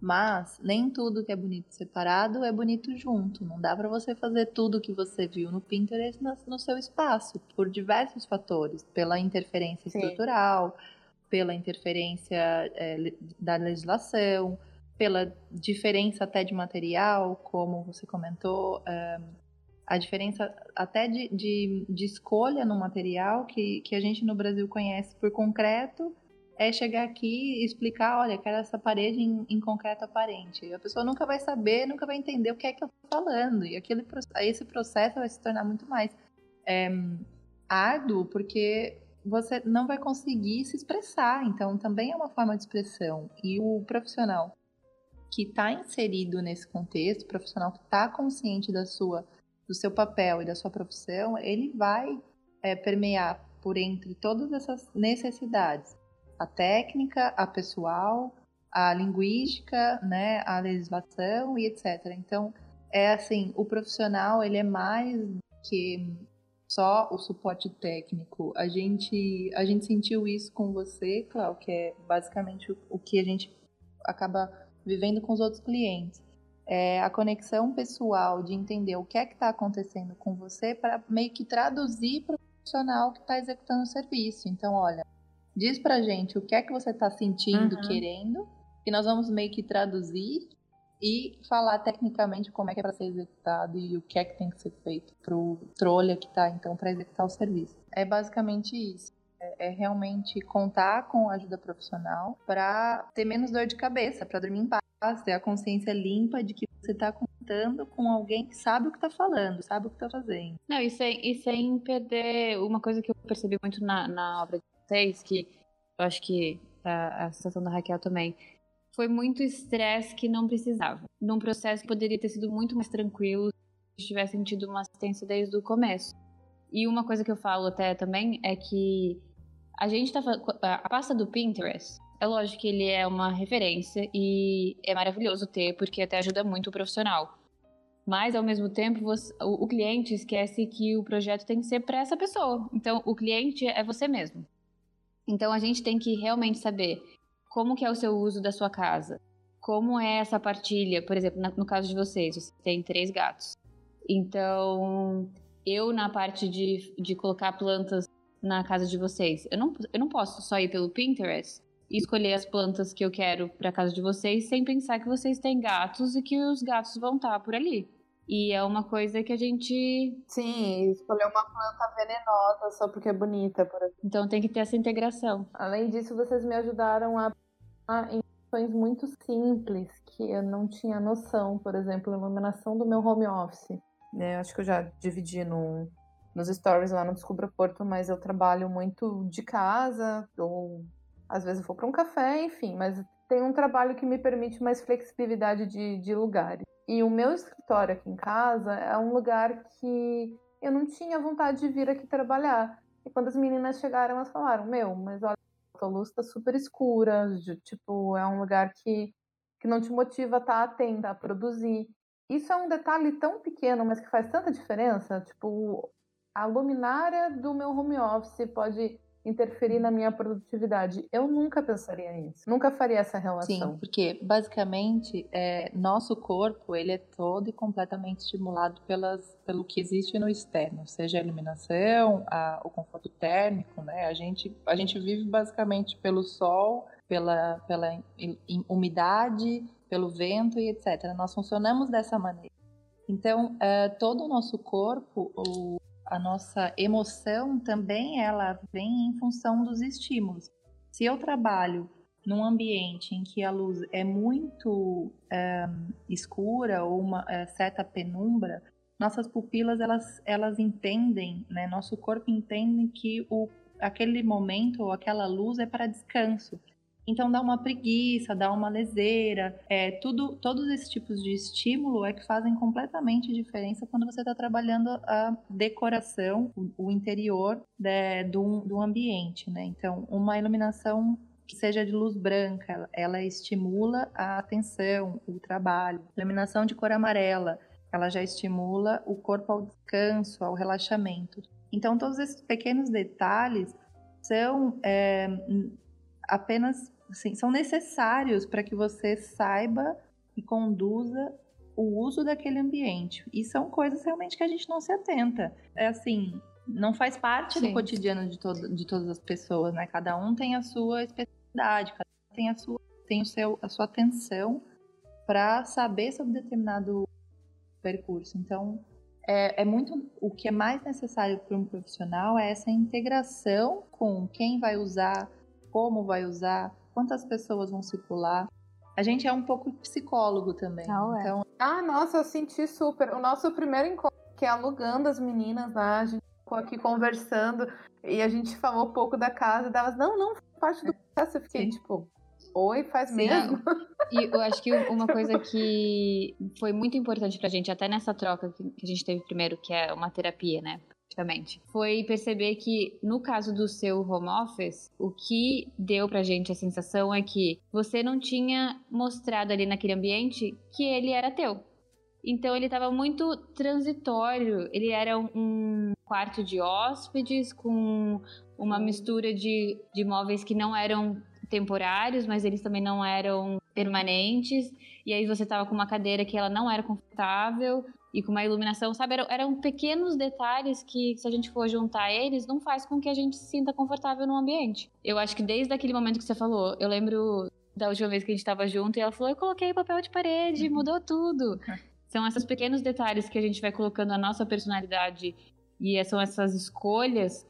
Mas nem tudo que é bonito separado é bonito junto. Não dá para você fazer tudo que você viu no Pinterest no seu espaço, por diversos fatores, pela interferência Sim. estrutural, pela interferência é, da legislação, pela diferença até de material, como você comentou, é, a diferença até de, de, de, escolha no material que, que a gente no Brasil conhece por concreto é chegar aqui e explicar, olha, quero essa parede em, em, concreto aparente. A pessoa nunca vai saber, nunca vai entender o que é que eu tô falando. E aquele, esse processo vai se tornar muito mais é, árduo, porque você não vai conseguir se expressar. Então, também é uma forma de expressão. E o profissional que está inserido nesse contexto, o profissional que está consciente da sua, do seu papel e da sua profissão, ele vai é, permear por entre todas essas necessidades a técnica, a pessoal, a linguística, né, a legislação e etc. Então, é assim, o profissional, ele é mais que só o suporte técnico. A gente, a gente sentiu isso com você, Cláudio, que é basicamente o, o que a gente acaba vivendo com os outros clientes. É a conexão pessoal de entender o que é que está acontecendo com você para meio que traduzir para o profissional que está executando o serviço. Então, olha, diz para gente o que é que você está sentindo, uhum. querendo, e nós vamos meio que traduzir e falar tecnicamente como é que é para ser executado e o que é que tem que ser feito para o trolha que está então para executar o serviço. É basicamente isso. É, é realmente contar com ajuda profissional para ter menos dor de cabeça, para dormir em paz, ter a consciência limpa de que você está contando com alguém que sabe o que está falando, sabe o que está fazendo. Não, e sem, e sem perder uma coisa que eu percebi muito na, na obra de vocês, que eu acho que a, a situação da Raquel também, foi muito estresse que não precisava. Num processo que poderia ter sido muito mais tranquilo se tivessem tido uma assistência desde o começo. E uma coisa que eu falo até também é que a gente tá a pasta do Pinterest, é lógico que ele é uma referência e é maravilhoso ter porque até ajuda muito o profissional. Mas ao mesmo tempo, você, o, o cliente esquece que o projeto tem que ser para essa pessoa. Então, o cliente é você mesmo. Então, a gente tem que realmente saber como que é o seu uso da sua casa, como é essa partilha, por exemplo, no caso de vocês, você tem três gatos. Então, eu na parte de, de colocar plantas na casa de vocês, eu não, eu não posso só ir pelo Pinterest e escolher as plantas que eu quero para casa de vocês sem pensar que vocês têm gatos e que os gatos vão estar tá por ali. E é uma coisa que a gente. Sim, escolher uma planta venenosa só porque é bonita, por exemplo. Então tem que ter essa integração. Além disso, vocês me ajudaram a em questões muito simples que eu não tinha noção, por exemplo, a iluminação do meu home office. Né? Acho que eu já dividi no, nos stories lá no Descubra Porto, mas eu trabalho muito de casa, ou às vezes eu vou para um café, enfim, mas tem um trabalho que me permite mais flexibilidade de, de lugares. E o meu escritório aqui em casa é um lugar que eu não tinha vontade de vir aqui trabalhar. E quando as meninas chegaram, elas falaram: Meu, mas olha, a luz tá super escura, de, tipo, é um lugar que, que não te motiva a estar tá atenta, a produzir. Isso é um detalhe tão pequeno, mas que faz tanta diferença. Tipo, a luminária do meu home office pode interferir na minha produtividade. Eu nunca pensaria nisso, nunca faria essa relação. Sim, porque basicamente é, nosso corpo ele é todo e completamente estimulado pelas, pelo que existe no externo, seja a iluminação, a, o conforto térmico, né? A gente a gente vive basicamente pelo sol, pela pela umidade, pelo vento e etc. Nós funcionamos dessa maneira. Então, é, todo o nosso corpo, o, a nossa emoção também ela vem em função dos estímulos. Se eu trabalho num ambiente em que a luz é muito é, escura ou uma é, certa penumbra, nossas pupilas elas, elas entendem, né? Nosso corpo entende que o, aquele momento ou aquela luz é para descanso. Então dá uma preguiça, dá uma leseira, é, tudo, todos esses tipos de estímulo é que fazem completamente diferença quando você está trabalhando a decoração, o, o interior de, do, do ambiente, né? Então uma iluminação que seja de luz branca, ela, ela estimula a atenção, o trabalho. Iluminação de cor amarela, ela já estimula o corpo ao descanso, ao relaxamento. Então todos esses pequenos detalhes são é, apenas assim, são necessários para que você saiba e conduza o uso daquele ambiente. E são coisas realmente que a gente não se atenta. É assim, não faz parte Sim. do cotidiano de, todo, de todas as pessoas, né? Cada um tem a sua especialidade, cada um tem a sua, tem o seu, a sua atenção para saber sobre determinado percurso. Então, é, é, muito o que é mais necessário para um profissional é essa integração com quem vai usar, como vai usar, quantas pessoas vão circular. A gente é um pouco psicólogo também. Ah, então... ah nossa, eu senti super. O nosso primeiro encontro, que é alugando as meninas lá, né? a gente ficou aqui conversando e a gente falou um pouco da casa e delas, não, não, parte do processo. Eu fiquei Sim. tipo, oi, faz Sim. mesmo. E eu acho que uma coisa que foi muito importante pra gente, até nessa troca que a gente teve primeiro, que é uma terapia, né? Foi perceber que no caso do seu home office, o que deu pra gente a sensação é que você não tinha mostrado ali naquele ambiente que ele era teu. Então ele estava muito transitório, ele era um quarto de hóspedes com uma mistura de, de móveis que não eram temporários, mas eles também não eram permanentes. E aí você tava com uma cadeira que ela não era confortável e com uma iluminação, sabe? Eram, eram pequenos detalhes que, se a gente for juntar eles, não faz com que a gente se sinta confortável no ambiente. Eu acho que desde aquele momento que você falou, eu lembro da última vez que a gente tava junto e ela falou: Eu coloquei papel de parede, uhum. mudou tudo. <laughs> São esses pequenos detalhes que a gente vai colocando a nossa personalidade e são essas escolhas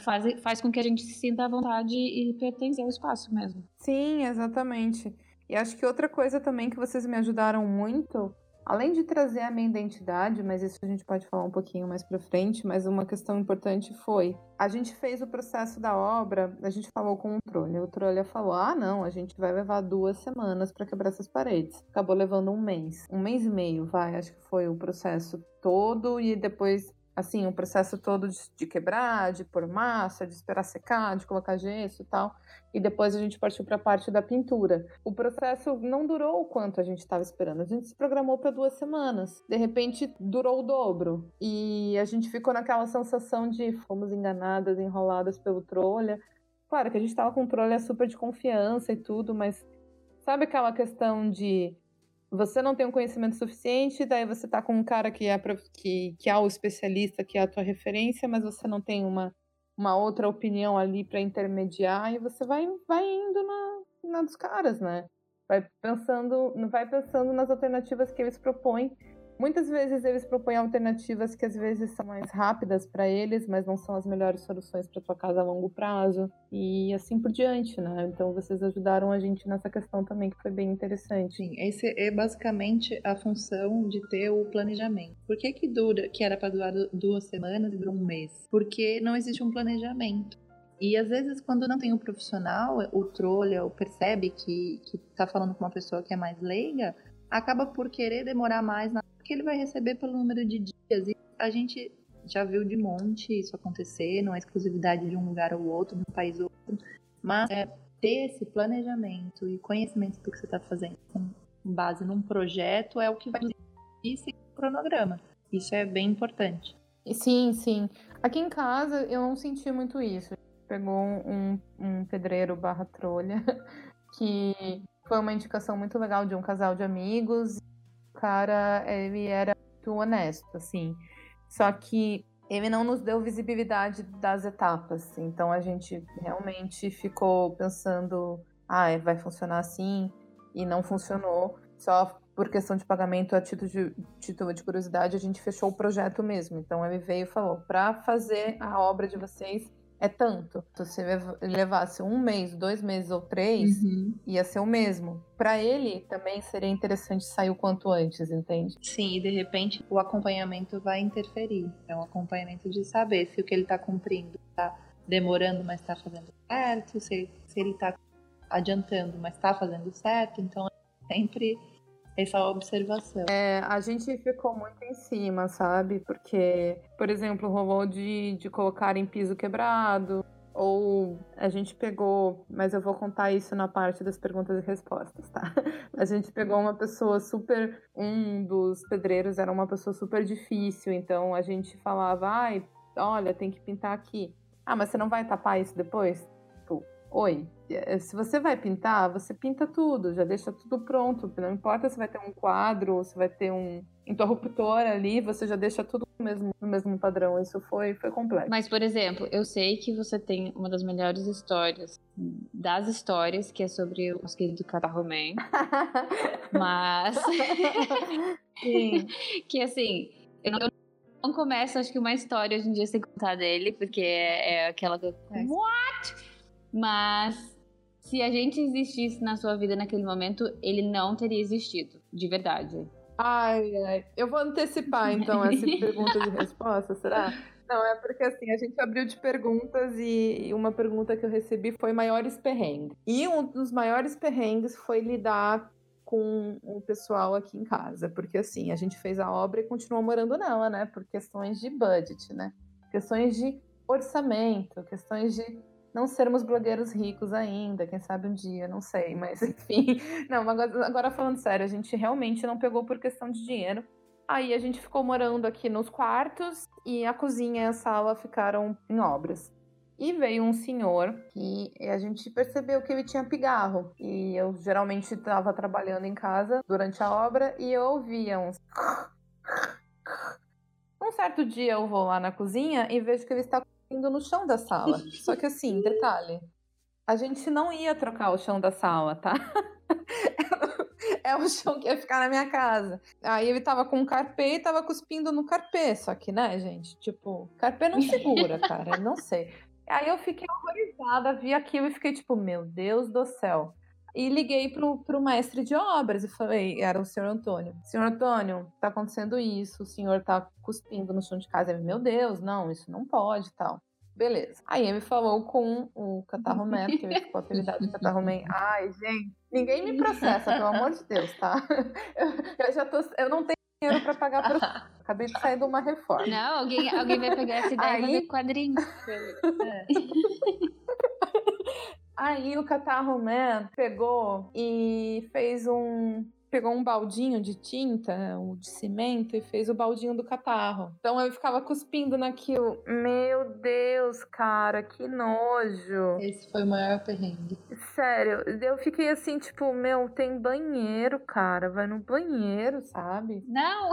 faz, faz com que a gente se sinta à vontade e pertencer ao espaço mesmo. Sim, exatamente. E acho que outra coisa também que vocês me ajudaram muito, além de trazer a minha identidade, mas isso a gente pode falar um pouquinho mais para frente, mas uma questão importante foi, a gente fez o processo da obra, a gente falou com o Trolha, o Trolha falou, ah não, a gente vai levar duas semanas para quebrar essas paredes. Acabou levando um mês, um mês e meio, vai, acho que foi o processo todo e depois assim, o processo todo de, de, quebrar, de pôr massa, de esperar secar, de colocar gesso e tal. E depois a gente partiu para a parte da pintura. O processo não durou o quanto a gente estava esperando. A gente se programou para duas semanas. De repente, durou o dobro. E a gente ficou naquela sensação de fomos enganadas, enroladas pelo trolha. Claro que a gente estava com o trolha super de confiança e tudo, mas sabe aquela questão de você não tem um conhecimento suficiente, daí você tá com um cara que é, que, que é o especialista, que é a tua referência, mas você não tem uma, uma outra opinião ali para intermediar, e você vai, vai indo na, na dos caras, né? Vai pensando, vai pensando nas alternativas que eles propõem Muitas vezes eles propõem alternativas que às vezes são mais rápidas para eles, mas não são as melhores soluções para tua casa a longo prazo e assim por diante, né? Então vocês ajudaram a gente nessa questão também que foi bem interessante. Sim, esse é basicamente a função de ter o planejamento. Por que que dura, que era para durar duas semanas e durou um mês? Porque não existe um planejamento. E às vezes, quando não tem um profissional, o trolha percebe que, que tá falando com uma pessoa que é mais leiga, acaba por querer demorar mais na que ele vai receber pelo número de dias. E a gente já viu de monte isso acontecer, não é exclusividade de um lugar ou outro, de um país ou outro, mas é ter esse planejamento e conhecimento do que você está fazendo com base num projeto é o que vai o cronograma. Isso é bem importante. Sim, sim. Aqui em casa eu não senti muito isso. Pegou um, um pedreiro barra trolha, <laughs> que foi uma indicação muito legal de um casal de amigos cara, ele era muito honesto, assim. Só que ele não nos deu visibilidade das etapas. Então a gente realmente ficou pensando, ah, vai funcionar assim, e não funcionou. Só por questão de pagamento, a título de, título de curiosidade, a gente fechou o projeto mesmo. Então ele veio e falou: para fazer a obra de vocês, é tanto. Se você levasse um mês, dois meses ou três, uhum. ia ser o mesmo. Para ele também seria interessante sair o quanto antes, entende? Sim, e de repente o acompanhamento vai interferir. É um acompanhamento de saber se o que ele está cumprindo está demorando, mas está fazendo certo, se, se ele está adiantando, mas está fazendo certo. Então, é sempre essa observação. É, a gente ficou muito em cima, sabe? Porque, por exemplo, rolou de, de colocar em piso quebrado, ou a gente pegou, mas eu vou contar isso na parte das perguntas e respostas, tá? <laughs> A gente pegou uma pessoa super. Um dos pedreiros era uma pessoa super difícil, então a gente falava, ai, olha, tem que pintar aqui. Ah, mas você não vai tapar isso depois? Tipo, oi, se você vai pintar, você pinta tudo, já deixa tudo pronto. Não importa se vai ter um quadro ou se vai ter um interruptor ali, você já deixa tudo no mesmo, no mesmo padrão. Isso foi, foi complexo. Mas, por exemplo, eu sei que você tem uma das melhores histórias das histórias, que é sobre o querido Catarroman. <laughs> mas. <laughs> Sim. que assim, eu não, eu não começo, acho que uma história hoje em dia sem contar dele, porque é, é aquela. É. What? Mas se a gente existisse na sua vida naquele momento, ele não teria existido, de verdade. Ai, ai. Eu vou antecipar então essa <laughs> pergunta de resposta, será? Não, é porque assim, a gente abriu de perguntas e uma pergunta que eu recebi foi maiores perrengues. E um dos maiores perrengues foi lidar com o pessoal aqui em casa, porque assim, a gente fez a obra e continuou morando nela, né? Por questões de budget, né? Questões de orçamento, questões de não sermos blogueiros ricos ainda, quem sabe um dia, não sei, mas <laughs> enfim. Não, agora, agora falando sério, a gente realmente não pegou por questão de dinheiro. Aí a gente ficou morando aqui nos quartos e a cozinha e a sala ficaram em obras. E veio um senhor e a gente percebeu que ele tinha pigarro. E eu geralmente estava trabalhando em casa durante a obra e eu ouvia uns. <laughs> Um certo dia eu vou lá na cozinha e vejo que ele está indo no chão da sala. Só que assim, detalhe, a gente não ia trocar o chão da sala, tá? <laughs> é o chão que ia ficar na minha casa. Aí ele tava com um carpê e tava cuspindo no carpê, só que, né, gente? Tipo, carpê não segura, cara, não sei. Aí eu fiquei horrorizada, vi aquilo e fiquei tipo, meu Deus do céu. E liguei pro, pro mestre de obras e falei, era o senhor Antônio. Senhor Antônio, tá acontecendo isso, o senhor tá cuspindo no chão de casa. Ele, meu Deus, não, isso não pode tal. Beleza. Aí ele falou com o Catarro Man, que ele ficou apelidado de Catarro Man. <laughs> Ai, gente, ninguém me processa, pelo amor de Deus, tá? <laughs> Eu, eu já tô. Eu não tenho dinheiro pra pagar por. <laughs> Acabei de sair de uma reforma. Não, alguém, alguém vai pegar essa ideia Aí... e fazer quadrinho. É. Aí o Catarro Man pegou e fez um, pegou um baldinho de tinta, o de cimento, e fez o baldinho do catarro. Então eu ficava cuspindo naquilo. Meu Deus, cara, que nojo. Esse foi o maior perrengue. Sério, eu fiquei assim, tipo, meu, tem banheiro, cara, vai no banheiro, sabe? Não!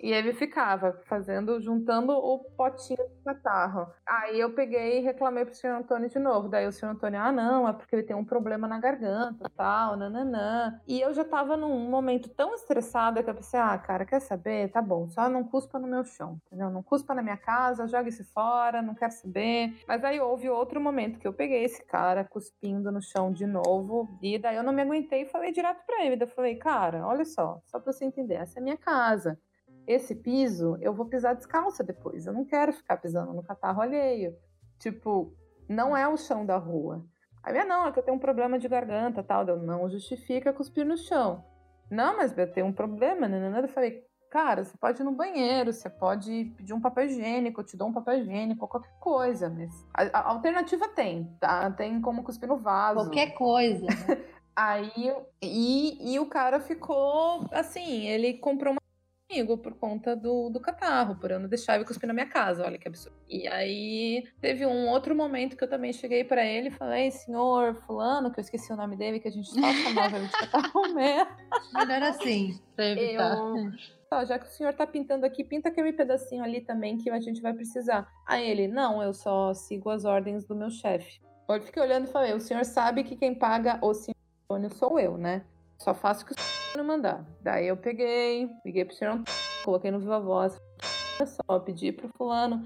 E ele ficava fazendo, juntando o potinho de catarro. Aí eu peguei e reclamei pro senhor Antônio de novo. Daí o senhor Antônio, ah, não, é porque ele tem um problema na garganta, tal, nananã. E eu já tava num momento tão estressada que eu pensei, ah, cara, quer saber? Tá bom, só não cuspa no meu chão, entendeu? Não cuspa na minha casa, joga isso fora, não quero saber. Mas aí houve outro momento que eu peguei esse cara cuspindo no chão de novo. E daí eu não me aguentei e falei direto pra ele. Eu falei, cara, olha só, só pra você entender, essa é a minha casa esse piso eu vou pisar descalça depois. Eu não quero ficar pisando no catarro alheio. Tipo, não é o chão da rua. Aí minha não, é que eu tenho um problema de garganta tal. Eu não justifica cuspir no chão. Não, mas eu tenho um problema, né? Eu falei, cara, você pode ir no banheiro, você pode pedir um papel higiênico, eu te dou um papel higiênico, qualquer coisa. Mas a, a alternativa tem, tá? Tem como cuspir no vaso. Qualquer coisa. Né? <laughs> Aí, e, e o cara ficou assim, ele comprou uma comigo por conta do, do catarro, por eu não deixar ele cuspir na minha casa. Olha que absurdo. E aí teve um outro momento que eu também cheguei para ele e falei, senhor fulano, que eu esqueci o nome dele, que a gente só chamava ele de catarro <laughs> mesmo. Melhor assim, pra evitar. Eu... Tá, já que o senhor tá pintando aqui, pinta aquele pedacinho ali também que a gente vai precisar. Aí ele, não, eu só sigo as ordens do meu chefe. Eu fiquei olhando e falei, o senhor sabe que quem paga o senhor sou eu, né? Só faço o que o senhor mandar. Daí eu peguei, liguei pro senhor, coloquei no Viva Voz. Olha só, pedi pro fulano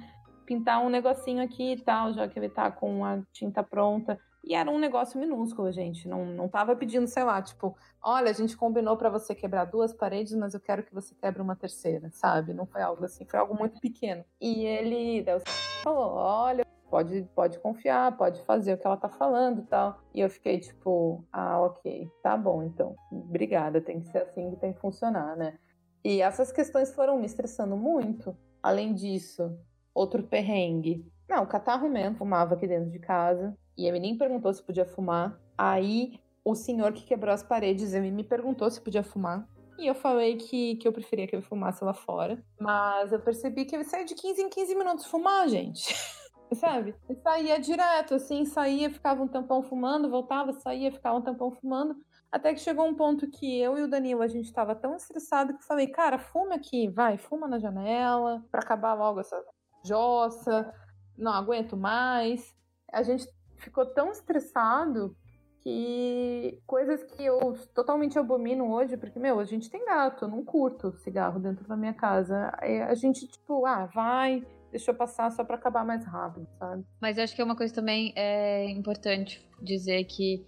pintar um negocinho aqui e tal, já que ele tá com a tinta pronta. E era um negócio minúsculo, gente. Não, não tava pedindo, sei lá, tipo, olha, a gente combinou para você quebrar duas paredes, mas eu quero que você quebre uma terceira, sabe? Não foi algo assim, foi algo muito pequeno. E ele daí, falou: olha, pode, pode confiar, pode fazer o que ela tá falando e tal. E eu fiquei tipo, ah, ok, tá bom então. Obrigada, tem que ser assim que tem que funcionar, né? E essas questões foram me estressando muito. Além disso, outro perrengue. Não, o catarro mesmo fumava aqui dentro de casa. E ele nem perguntou se podia fumar. Aí o senhor que quebrou as paredes, ele me perguntou se podia fumar. E eu falei que, que eu preferia que ele fumasse lá fora. Mas eu percebi que ele saía de 15 em 15 minutos fumar, gente. <laughs> sabe? E saía direto, assim, saía, ficava um tampão fumando, voltava, saía, ficava um tampão fumando. Até que chegou um ponto que eu e o Danilo, a gente tava tão estressado que eu falei, cara, fuma aqui, vai, fuma na janela, para acabar logo essa jossa, não aguento mais. A gente ficou tão estressado que coisas que eu totalmente abomino hoje, porque, meu, a gente tem gato, eu não curto cigarro dentro da minha casa. Aí a gente, tipo, ah, vai, deixou passar só para acabar mais rápido, sabe? Mas acho que é uma coisa também é importante dizer que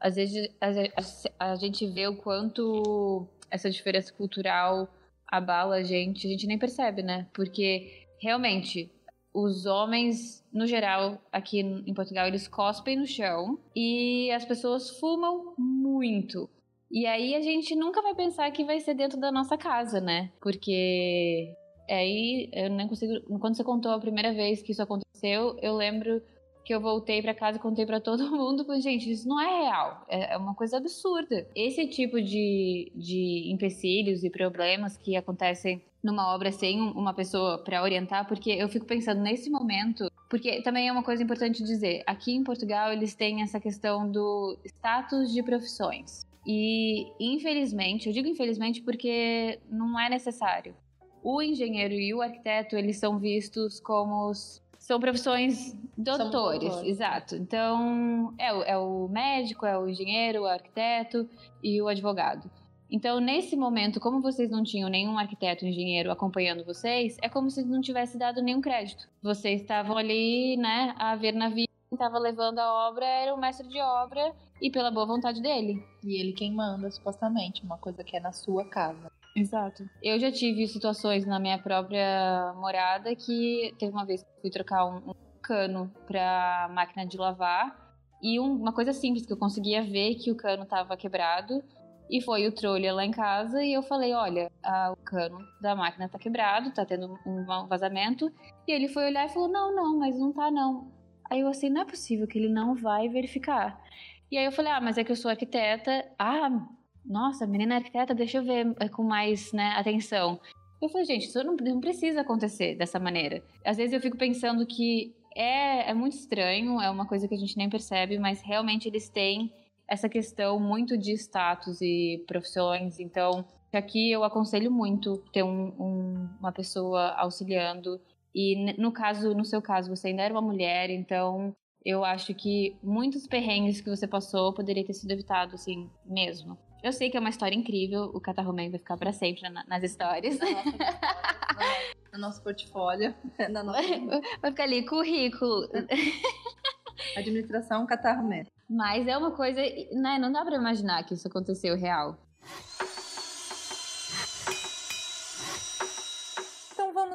às vezes a gente vê o quanto essa diferença cultural abala a gente, a gente nem percebe, né? Porque realmente os homens, no geral, aqui em Portugal, eles cospem no chão e as pessoas fumam muito. E aí a gente nunca vai pensar que vai ser dentro da nossa casa, né? Porque Aí eu nem consigo. Quando você contou a primeira vez que isso aconteceu, eu lembro que eu voltei para casa e contei para todo <laughs> mundo, falei, gente, isso não é real, é, é uma coisa absurda. Esse tipo de, de empecilhos e problemas que acontecem numa obra sem uma pessoa para orientar, porque eu fico pensando nesse momento, Porque também é uma coisa importante dizer, aqui em Portugal eles têm essa questão do status de profissões. E infelizmente, eu digo infelizmente porque não é necessário. O engenheiro e o arquiteto, eles são vistos como são profissões doutores, doutores, exato. Então, é, é o médico, é o engenheiro, o arquiteto e o advogado. Então, nesse momento, como vocês não tinham nenhum arquiteto, engenheiro acompanhando vocês, é como se não tivesse dado nenhum crédito. Vocês estavam ali, né, a ver na vida, estava levando a obra era o mestre de obra e pela boa vontade dele. E ele quem manda, supostamente, uma coisa que é na sua casa. Exato. Eu já tive situações na minha própria morada que teve uma vez que fui trocar um, um cano para máquina de lavar e um, uma coisa simples que eu conseguia ver que o cano estava quebrado e foi o trolha lá em casa e eu falei, olha, a, o cano da máquina tá quebrado, tá tendo um vazamento. E ele foi olhar e falou, não, não, mas não tá não. Aí eu assim, não é possível que ele não vai verificar. E aí eu falei, ah, mas é que eu sou arquiteta. Ah, nossa, menina arquiteta, deixa eu ver é, com mais né, atenção. Eu falei, gente, isso não, não precisa acontecer dessa maneira. Às vezes eu fico pensando que é, é muito estranho, é uma coisa que a gente nem percebe, mas realmente eles têm essa questão muito de status e profissões. Então, aqui eu aconselho muito ter um, um, uma pessoa auxiliando. E no caso, no seu caso, você ainda era uma mulher, então eu acho que muitos perrengues que você passou poderia ter sido evitado, assim, mesmo. Eu sei que é uma história incrível, o Catarroman vai ficar para sempre na, nas histórias. <laughs> no nosso portfólio. <laughs> Na nossa... Vai ficar ali, currículo. <laughs> Administração Catarroman. Mas é uma coisa, né, não dá para imaginar que isso aconteceu real.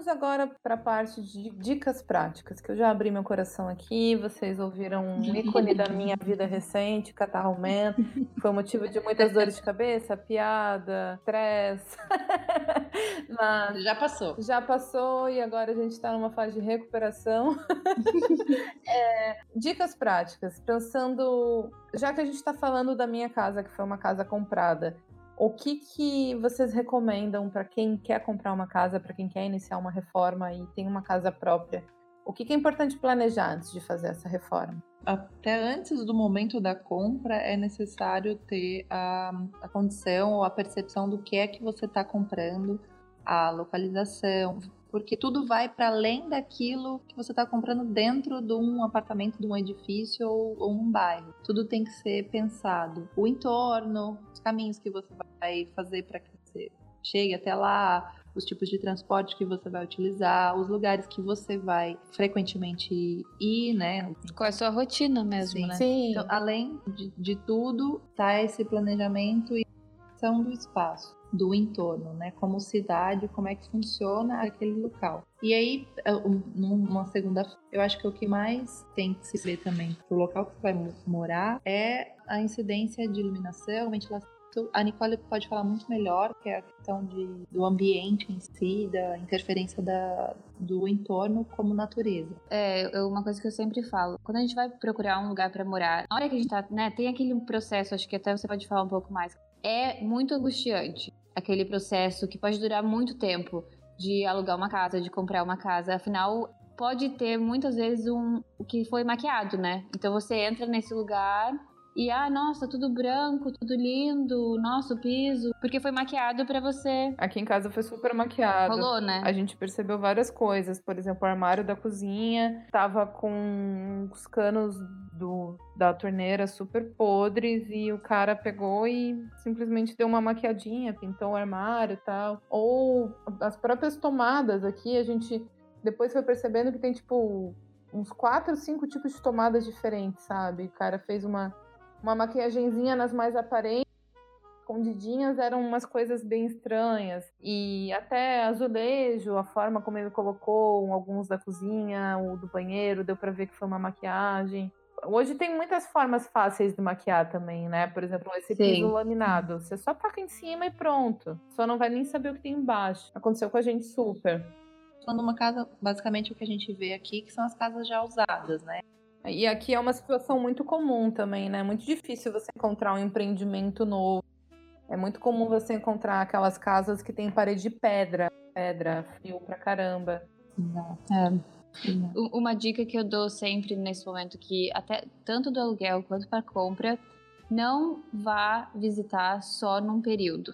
Vamos agora para a parte de dicas práticas, que eu já abri meu coração aqui. Vocês ouviram um ícone da minha vida recente, Catarro Man. Foi motivo de muitas dores de cabeça, piada, stress. <laughs> Mas já passou. Já passou e agora a gente está numa fase de recuperação. <laughs> é, dicas práticas, pensando. Já que a gente está falando da minha casa, que foi uma casa comprada, o que, que vocês recomendam para quem quer comprar uma casa, para quem quer iniciar uma reforma e tem uma casa própria? O que, que é importante planejar antes de fazer essa reforma? Até antes do momento da compra, é necessário ter a, a condição ou a percepção do que é que você está comprando, a localização, porque tudo vai para além daquilo que você está comprando dentro de um apartamento, de um edifício ou, ou, um bairro. Tudo tem que ser pensado. O entorno, os caminhos que você vai fazer para que você chegue até lá, os tipos de transporte que você vai utilizar, os lugares que você vai frequentemente ir, né? Qual é a sua rotina mesmo, Sim. né? Sim. Então, além de, de tudo, tá esse planejamento e do espaço do entorno, né? Como cidade, como é que funciona aquele local. E aí, é, numa segunda, eu acho que o que mais tem que se ver também pro local que você vai morar é a incidência de iluminação, ventilação. A Nicole pode falar muito melhor, que é a questão de, do ambiente em si, da interferência da, do entorno como natureza. É, uma coisa que eu sempre falo, quando a gente vai procurar um lugar para morar, na hora que a gente tá, né, tem aquele processo, acho que até você pode falar um pouco mais, é muito angustiante aquele processo que pode durar muito tempo de alugar uma casa, de comprar uma casa. Afinal, pode ter muitas vezes um o que foi maquiado, né? Então você entra nesse lugar e ah, nossa, tudo branco, tudo lindo, nosso piso, porque foi maquiado para você. Aqui em casa foi super maquiado. Rolou, né? A gente percebeu várias coisas, por exemplo, o armário da cozinha tava com os canos do, da torneira super podres e o cara pegou e simplesmente deu uma maquiadinha, pintou o armário e tal. Ou as próprias tomadas aqui, a gente depois foi percebendo que tem tipo uns quatro, cinco tipos de tomadas diferentes, sabe? O cara fez uma uma maquiagenzinha nas mais aparentes, escondidinhas eram umas coisas bem estranhas. E até azulejo, a forma como ele colocou alguns da cozinha, o do banheiro, deu para ver que foi uma maquiagem. Hoje tem muitas formas fáceis de maquiar também, né? Por exemplo, esse Sim. piso laminado. Você só taca em cima e pronto. Só não vai nem saber o que tem embaixo. Aconteceu com a gente super. Falando uma casa, basicamente o que a gente vê aqui, que são as casas já usadas, né? E aqui é uma situação muito comum também, né? É muito difícil você encontrar um empreendimento novo. É muito comum você encontrar aquelas casas que tem parede de pedra, pedra, frio pra caramba. É. Uma dica que eu dou sempre nesse momento que até tanto do aluguel quanto para compra, não vá visitar só num período.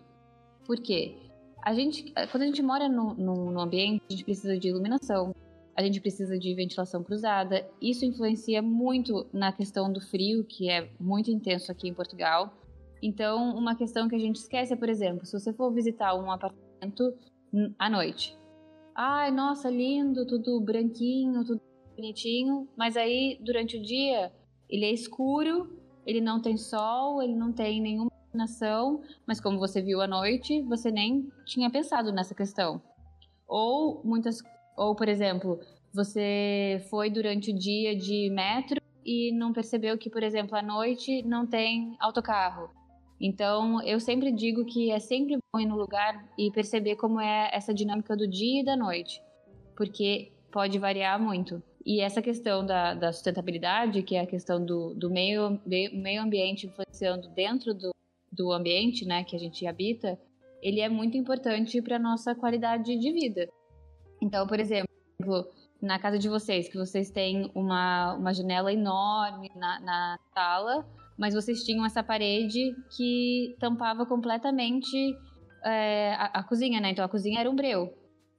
Por quê? A gente, quando a gente mora no, no ambiente, a gente precisa de iluminação, a gente precisa de ventilação cruzada. Isso influencia muito na questão do frio, que é muito intenso aqui em Portugal. Então, uma questão que a gente esquece é, por exemplo, se você for visitar um apartamento à noite, ai, nossa, lindo, tudo branquinho, tudo bonitinho, mas aí durante o dia ele é escuro, ele não tem sol, ele não tem nenhuma iluminação, mas como você viu à noite, você nem tinha pensado nessa questão. Ou muitas, ou por exemplo, você foi durante o dia de metro e não percebeu que, por exemplo, à noite não tem autocarro. Então, eu sempre digo que é sempre bom ir no lugar e perceber como é essa dinâmica do dia e da noite, porque pode variar muito. E essa questão da, da sustentabilidade, que é a questão do, do meio, meio ambiente influenciando dentro do, do ambiente né, que a gente habita, ele é muito importante para a nossa qualidade de vida. Então, por exemplo, na casa de vocês, que vocês têm uma, uma janela enorme na, na sala, mas vocês tinham essa parede que tampava completamente é, a, a, cozinha, né? Então a cozinha era um breu.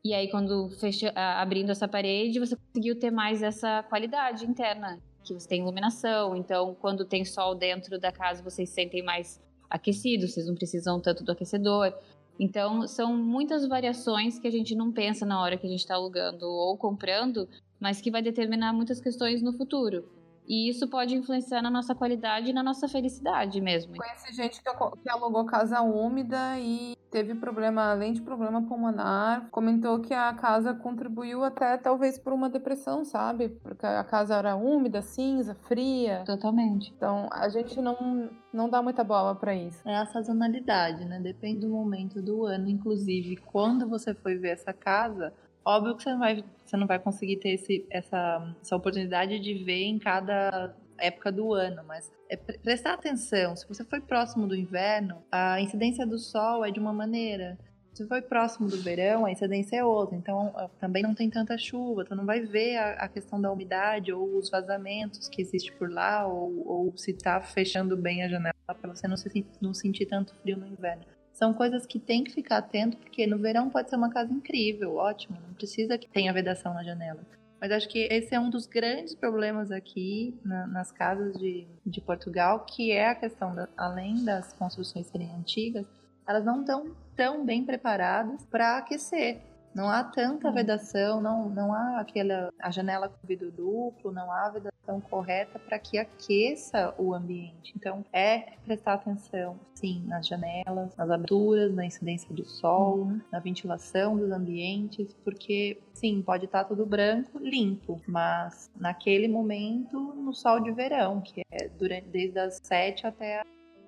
E aí, quando fecha, abrindo essa parede, você conseguiu ter mais essa qualidade interna, que você tem iluminação. Então, quando tem sol dentro da casa, vocês se sentem mais aquecidos, vocês não precisam tanto do aquecedor. Então, são muitas variações que a gente não pensa na hora que a gente está alugando ou comprando, mas que vai determinar muitas questões no futuro. E isso pode influenciar na nossa qualidade e na nossa felicidade mesmo. Conheci gente que alugou casa úmida e teve problema, além de problema pulmonar, comentou que a casa contribuiu até talvez por uma depressão, sabe? Porque a casa era úmida, cinza, fria. Totalmente. Então a gente não, não dá muita bola para isso. É a sazonalidade, né? Depende do momento do ano. Inclusive, quando você foi ver essa casa, Óbvio que você não vai, você não vai conseguir ter esse, essa, essa oportunidade de ver em cada época do ano, mas é prestar atenção. Se você foi próximo do inverno, a incidência do sol é de uma maneira. Se foi próximo do verão, a incidência é outra. Então, também não tem tanta chuva. Tu não vai ver a, a questão da umidade ou os vazamentos que existe por lá, ou, ou se tá fechando bem a janela para você não, se, não sentir tanto frio no inverno. São coisas que tem que ficar atento, porque no verão pode ser uma casa incrível, ótimo, não precisa que tenha vedação na janela. Mas acho que esse é um dos grandes problemas aqui na, nas casas de, de Portugal, que é a questão, da, além das construções serem antigas, elas não estão tão bem preparadas para aquecer. Não há tanta hum. vedação, não, não há aquela a janela com vidro duplo, não há vedação correta para que aqueça o ambiente. Então, é prestar atenção, sim, nas janelas, nas aberturas, na incidência do sol, uhum. na ventilação dos ambientes, porque, sim, pode estar tá tudo branco, limpo, mas naquele momento, no sol de verão, que é durante, desde as 7 até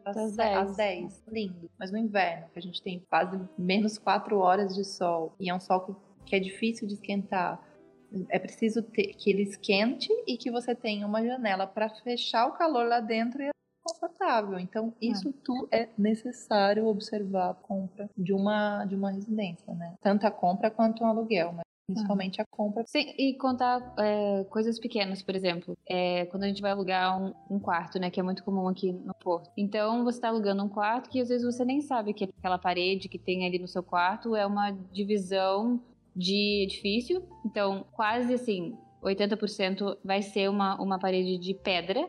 às 10. às 10. Lindo. Mas no inverno, que a gente tem quase menos 4 horas de sol, e é um sol que é difícil de esquentar, é preciso ter, que ele esquente e que você tenha uma janela para fechar o calor lá dentro e é confortável. Então, isso é. tudo é necessário observar a compra de uma, de uma residência, né? Tanto a compra quanto o aluguel. Mas principalmente a compra. Sim, e contar é, coisas pequenas, por exemplo, é, quando a gente vai alugar um, um, quarto, né, que é muito comum aqui no Porto. Então, você está alugando um quarto que às vezes você nem sabe que aquela parede que tem ali no seu quarto é uma divisão de edifício. Então, quase assim, 80% vai ser uma, uma parede de pedra.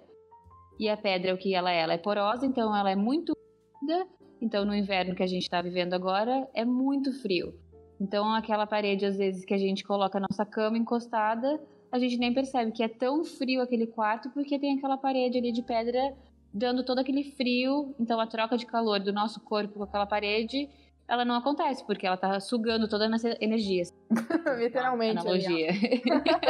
E a pedra, o que ela é? Ela é porosa, então ela é muito úmida. Então, no inverno que a gente está vivendo agora, é muito frio. Então, aquela parede, às vezes, que a gente coloca a nossa cama encostada, a gente nem percebe que é tão frio aquele quarto porque tem aquela parede ali de pedra dando todo aquele frio. Então, a troca de calor do nosso corpo com aquela parede, ela não acontece porque ela tá sugando toda a nossa energia. <laughs> Literalmente. Analogia. <laughs>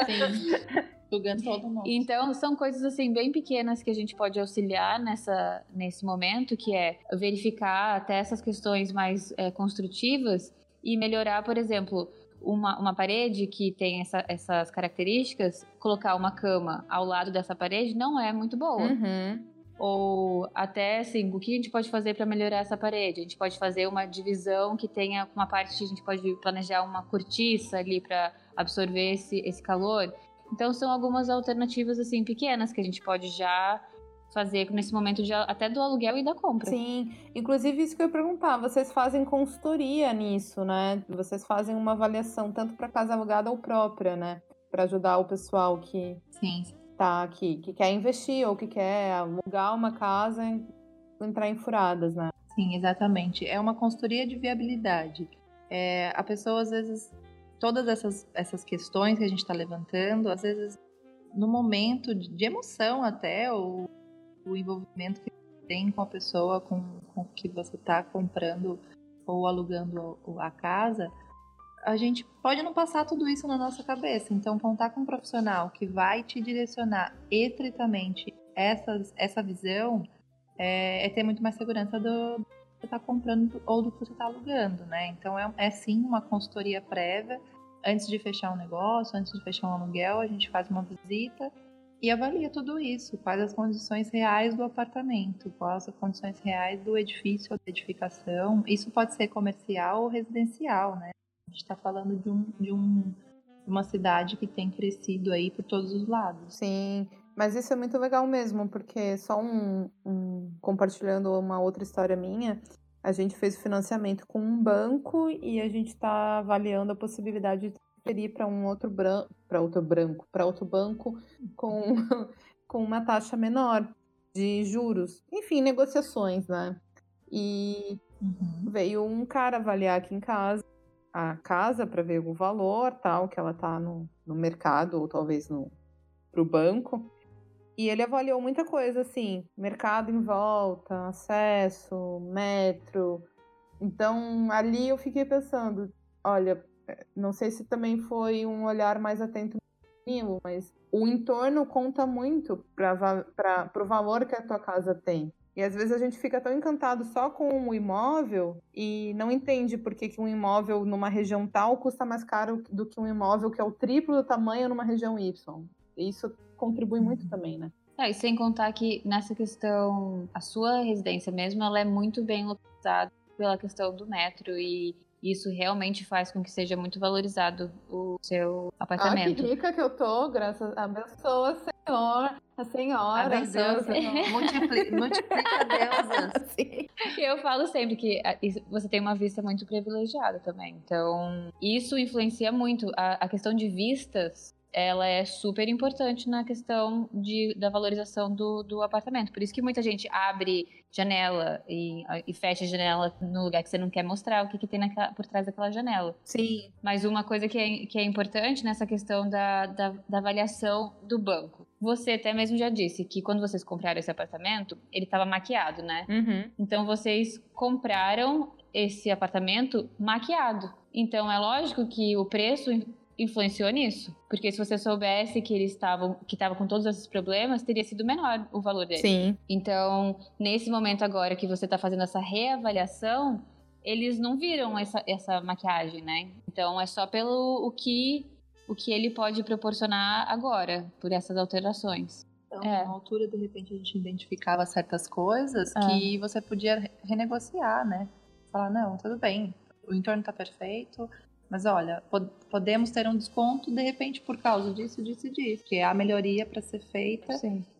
Sim. Sugando todo mundo. Então, são coisas assim bem pequenas que a gente pode auxiliar nessa, nesse momento, que é verificar até essas questões mais é, construtivas e melhorar, por exemplo, uma, uma parede que tem essa, essas características, colocar uma cama ao lado dessa parede não é muito boa. Uhum. ou até assim, o que a gente pode fazer para melhorar essa parede? A gente pode fazer uma divisão que tenha uma parte que a gente pode planejar uma cortiça ali para absorver esse, esse calor. Então são algumas alternativas assim pequenas que a gente pode já fazer nesse momento de, até do aluguel e da compra. Sim, inclusive isso que eu ia perguntar, vocês fazem consultoria nisso, né? Vocês fazem uma avaliação tanto para casa alugada ou própria, né? Para ajudar o pessoal que Sim. tá aqui, que quer investir ou que quer alugar uma casa e entrar em furadas, né? Sim, exatamente. É uma consultoria de viabilidade. É, a pessoa, às vezes, todas essas, essas questões que a gente está levantando, às vezes, no momento de emoção até, ou o envolvimento que tem com a pessoa com, com que você está comprando ou alugando a casa, a gente pode não passar tudo isso na nossa cabeça. Então, contar com um profissional que vai te direcionar estritamente essa, essa visão é, é ter muito mais segurança do, do que você está comprando ou do que você está alugando, né? Então, é, é sim uma consultoria prévia. Antes de fechar um negócio, antes de fechar um aluguel, a gente faz uma visita e avalia tudo isso, quais as condições reais do apartamento, quais as condições reais do edifício da edificação. Isso pode ser comercial ou residencial, né? A gente está falando de, um, de um, uma cidade que tem crescido aí por todos os lados. Sim, mas isso é muito legal mesmo, porque só um, um compartilhando uma outra história minha, a gente fez o financiamento com um banco e a gente está avaliando a possibilidade de transferir para um outro branco, para outro branco, para outro banco com, <laughs> com uma taxa menor de juros. Enfim, negociações, né? E uhum. veio um cara avaliar aqui em casa a casa para ver o valor, tal, que ela tá no, no mercado ou talvez no pro banco. E ele avaliou muita coisa assim, mercado em volta, acesso, metro. Então, ali eu fiquei pensando, olha, não sei se também foi um olhar mais atento no mas o entorno conta muito para o valor que a tua casa tem. E às vezes a gente fica tão encantado só com o imóvel e não entende por que, que um imóvel numa região tal custa mais caro do que um imóvel que é o triplo do tamanho numa região Y. E isso contribui muito também, né? É, e sem contar que nessa questão, a sua residência mesmo, ela é muito bem localizada pela questão do metro e isso realmente faz com que seja muito valorizado o seu apartamento. Ah, que rica que eu tô, graças a abençoa, Senhor, a Senhora. Abençoa, Senhor. Multiplica, multiplica Deus. <laughs> Sim. Eu falo sempre que você tem uma vista muito privilegiada também. Então, isso influencia muito. A, a questão de vistas ela é super importante na questão de, da valorização do, do apartamento. Por isso que muita gente abre janela e, e fecha a janela no lugar que você não quer mostrar o que, que tem naquela, por trás daquela janela. Sim. Mas uma coisa que é, que é importante nessa questão da, da, da avaliação do banco. Você até mesmo já disse que quando vocês compraram esse apartamento, ele estava maquiado, né? Uhum. Então vocês compraram esse apartamento maquiado. Então é lógico que o preço influenciou nisso. Porque se você soubesse que eles estavam que estava com todos esses problemas, teria sido menor o valor dele. Sim. Então, nesse momento agora que você está fazendo essa reavaliação, eles não viram essa, essa maquiagem, né? Então é só pelo o que o que ele pode proporcionar agora, por essas alterações. Então, é. na altura, de repente, a gente identificava certas coisas é. que você podia renegociar, né? Falar, não, tudo bem, o entorno está perfeito, mas olha, pod podemos ter um desconto de repente por causa disso, disso e disso. Que é a melhoria para ser feita.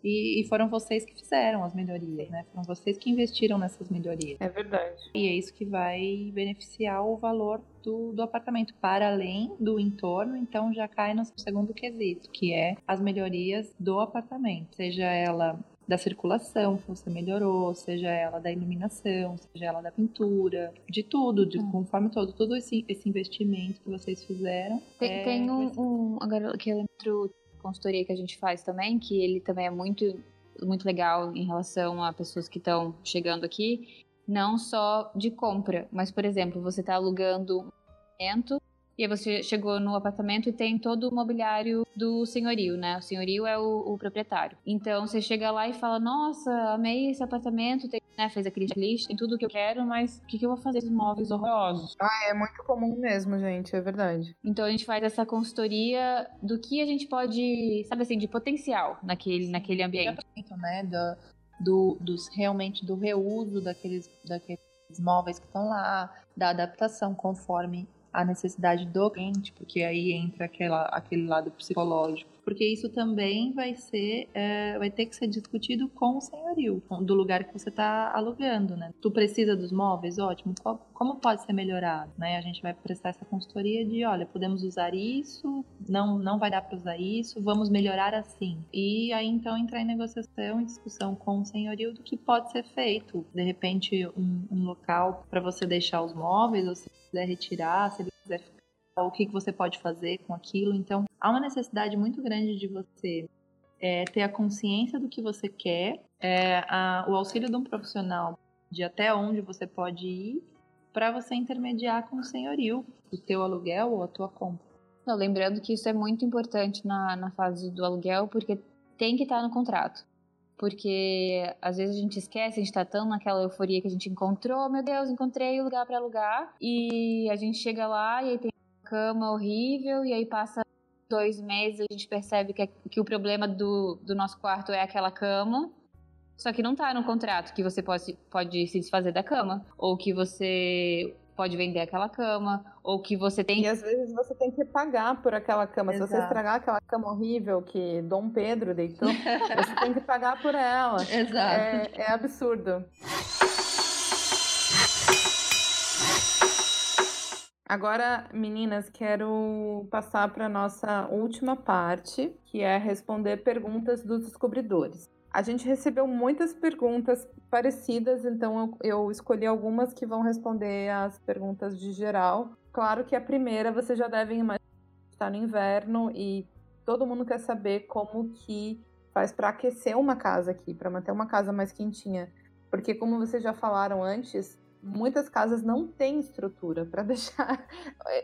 E, e, foram vocês que fizeram as melhorias, né? Foram vocês que investiram nessas melhorias. É verdade. E é isso que vai beneficiar o valor do, do apartamento, para além do entorno, então já cai no segundo quesito, que é as melhorias do apartamento. Seja ela da circulação que você melhorou, seja ela da iluminação, seja ela da pintura, de tudo, de hum. conforme todo, todo esse, esse investimento que vocês fizeram. Tem, é, tem um, um, agora que eu lembro consultoria que a gente faz também, que ele também é muito, muito legal em relação a pessoas que estão chegando aqui, não só de compra, mas por exemplo, você está alugando um e aí você chegou no apartamento e tem todo o mobiliário do senhorio, né? O senhorio é o, o proprietário. Então você chega lá e fala: Nossa, amei esse apartamento, tem, né? Fez aquele list, tem tudo que eu quero, mas o que, que eu vou fazer com esses móveis horrorosos? Ah, é muito comum mesmo, gente, é verdade. Então a gente faz essa consultoria do que a gente pode, sabe assim, de potencial naquele, naquele ambiente. Né? Do, do, dos realmente do reuso daqueles, daqueles móveis que estão lá, da adaptação conforme a necessidade do cliente, porque aí entra aquela, aquele lado psicológico porque isso também vai ser, é, vai ter que ser discutido com o senhorio, do lugar que você está alugando, né? Tu precisa dos móveis, ótimo. Como pode ser melhorado, né? A gente vai prestar essa consultoria de, olha, podemos usar isso, não, não vai dar para usar isso, vamos melhorar assim. E aí então entrar em negociação e discussão com o senhorio do que pode ser feito. De repente um, um local para você deixar os móveis, ou se quiser retirar, se ele quiser ficar o que, que você pode fazer com aquilo. Então, há uma necessidade muito grande de você é, ter a consciência do que você quer, é, a, o auxílio de um profissional de até onde você pode ir para você intermediar com o senhorio o teu aluguel ou a tua compra. Não, lembrando que isso é muito importante na, na fase do aluguel, porque tem que estar no contrato. Porque às vezes a gente esquece, a gente tá tão naquela euforia que a gente encontrou, meu Deus, encontrei o lugar para alugar, e a gente chega lá e aí tem cama horrível, e aí passa dois meses a gente percebe que, que o problema do, do nosso quarto é aquela cama. Só que não tá no contrato que você pode, pode se desfazer da cama. Ou que você pode vender aquela cama, ou que você tem. E às vezes você tem que pagar por aquela cama. Exato. Se você estragar aquela cama horrível que Dom Pedro deitou, <laughs> você tem que pagar por ela. Exato. É, é absurdo. Agora, meninas, quero passar para nossa última parte, que é responder perguntas dos descobridores. A gente recebeu muitas perguntas parecidas, então eu, escolhi algumas que vão responder as perguntas de geral. Claro que a primeira vocês já devem imaginar está no inverno e todo mundo quer saber como que faz para aquecer uma casa aqui, para manter uma casa mais quentinha. Porque como vocês já falaram antes, muitas casas não têm estrutura para <laughs> deixar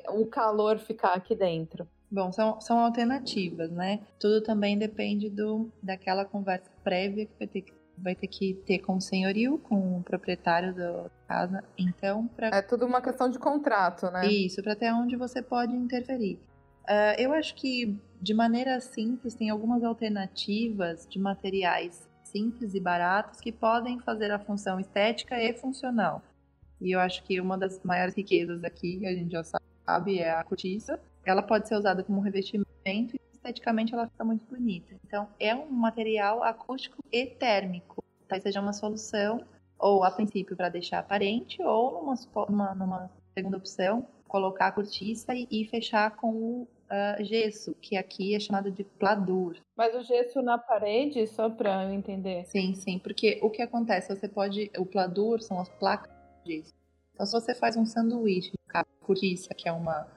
o calor ficar aqui dentro. Bom, são, são alternativas, né? Tudo também depende do, daquela conversa prévia que vai ter que, vai ter, que ter com o senhorio, com o proprietário da casa. Então, pra... É tudo uma questão de contrato, né? Isso, para até onde você pode interferir. Uh, eu acho que, de maneira simples, tem algumas alternativas de materiais simples e baratos que podem fazer a função estética e funcional. E eu acho que uma das maiores riquezas aqui, a gente já sabe, é a cortiça. Ela pode ser usada como revestimento e esteticamente ela fica muito bonita. Então, é um material acústico e térmico. Talvez seja uma solução, ou a princípio para deixar aparente, ou numa, numa, numa, segunda opção, colocar a cortiça e, e fechar com o uh, gesso, que aqui é chamado de pladur. Mas o gesso na parede, só para eu entender? Sim, sim, porque o que acontece, você pode, o pladur são as placas disso. Então, se você faz um sanduíche, cortiça, que é uma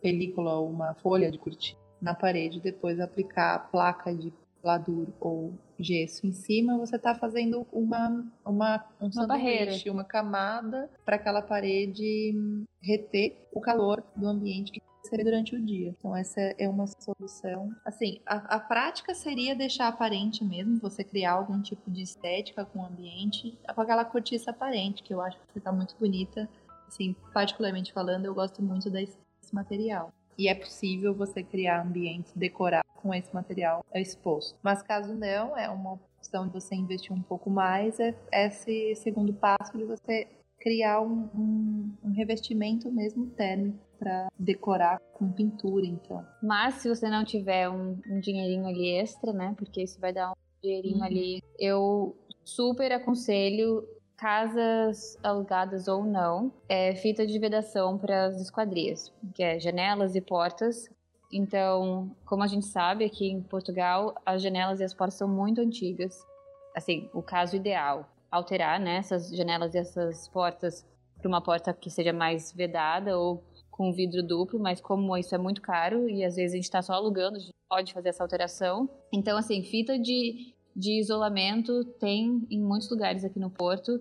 película ou uma folha de cortiça, na parede, depois aplicar a placa de pladur ou gesso em cima, você está fazendo uma, uma, um uma sanduíche, uma camada para aquela parede reter o calor do ambiente que durante o dia. Então, essa é uma solução. Assim, a, a prática seria deixar aparente mesmo, você criar algum tipo de estética com o ambiente, com aquela cortiça aparente, que eu acho que está muito bonita. Assim, particularmente falando, eu gosto muito desse material. E é possível você criar ambientes, decorar com esse material exposto. Mas caso não, é uma opção de você investir um pouco mais, é esse segundo passo de você criar um, um, um revestimento mesmo térmico para decorar com pintura, então. Mas se você não tiver um, um, dinheirinho ali extra, né? Porque isso vai dar um dinheirinho uhum. ali. Eu super aconselho casas alugadas ou não, é fita de vedação para as esquadrias, que é janelas e portas. Então, como a gente sabe, aqui em Portugal, as janelas e as portas são muito antigas. Assim, o caso ideal, alterar né, essas janelas e essas portas para uma porta que seja mais vedada ou com vidro duplo, mas como isso é muito caro e às vezes a gente está só alugando, a gente pode fazer essa alteração. Então, assim, fita de, de isolamento tem em muitos lugares aqui no Porto.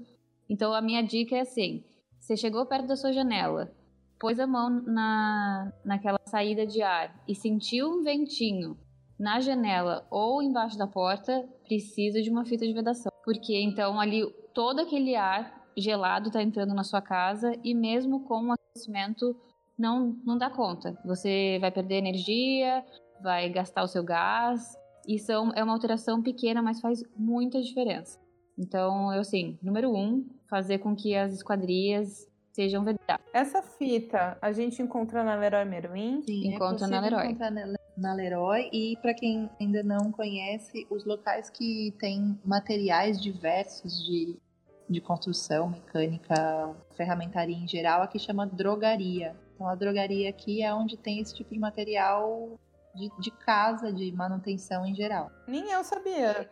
Então, a minha dica é assim: você chegou perto da sua janela, pôs a mão na, naquela saída de ar e sentiu um ventinho na janela ou embaixo da porta, precisa de uma fita de vedação. Porque então ali todo aquele ar gelado está entrando na sua casa e mesmo com o aquecimento não, não dá conta. Você vai perder energia, vai gastar o seu gás. Isso é uma alteração pequena, mas faz muita diferença. Então, eu assim, número um, fazer com que as esquadrias sejam vedadas. Essa fita a gente encontra na Leroy Merlin? Sim, Encontra é na Leroy. encontrar na, na Leroy. E para quem ainda não conhece, os locais que têm materiais diversos de, de construção, mecânica, ferramentaria em geral, aqui chama drogaria. Então a drogaria aqui é onde tem esse tipo de material de, de casa, de manutenção em geral. Nem eu sabia.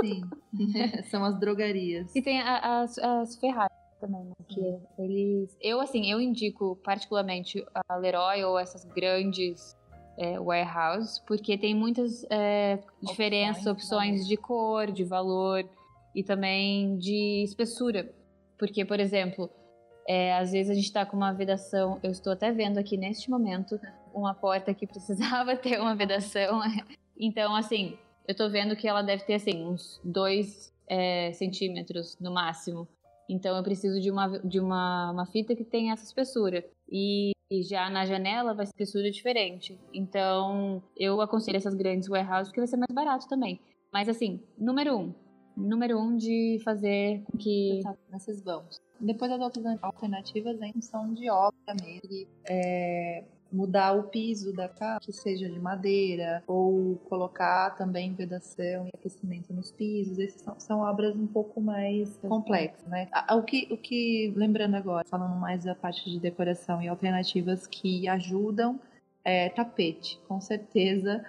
Sim, <laughs> são as drogarias. E tem a- as, as Ferrari também, né? Que eles. Eu, assim, eu indico particularmente a Leroy ou essas grandes é, warehouses, porque tem muitas é, diferenças, Opções, de cor, de valor e também de espessura. Porque, por exemplo, é, às vezes a gente tá com uma vedação. Eu estou até vendo aqui neste momento uma porta que <laughs> precisava ter uma vedação. <laughs> Então, assim, eu tô vendo que ela deve ter, assim, uns dois é, centímetros no máximo. Então, eu preciso de uma, de uma, uma fita que tenha essa espessura. E, já na janela vai ser espessura diferente. Então, eu aconselho essas grandes warehouses porque vai ser mais barato também. Mas, assim, número um. Número um de fazer com que nesses vamos. Depois as outras alternativas em função de obra mesmo. é, mudar o piso da casa, que seja de madeira, ou colocar também vedação e aquecimento nos pisos. Essas são, são obras um pouco mais complexas, né? O que, o que, lembrando agora, falando mais da parte de decoração e alternativas que ajudam, é tapete. Com certeza,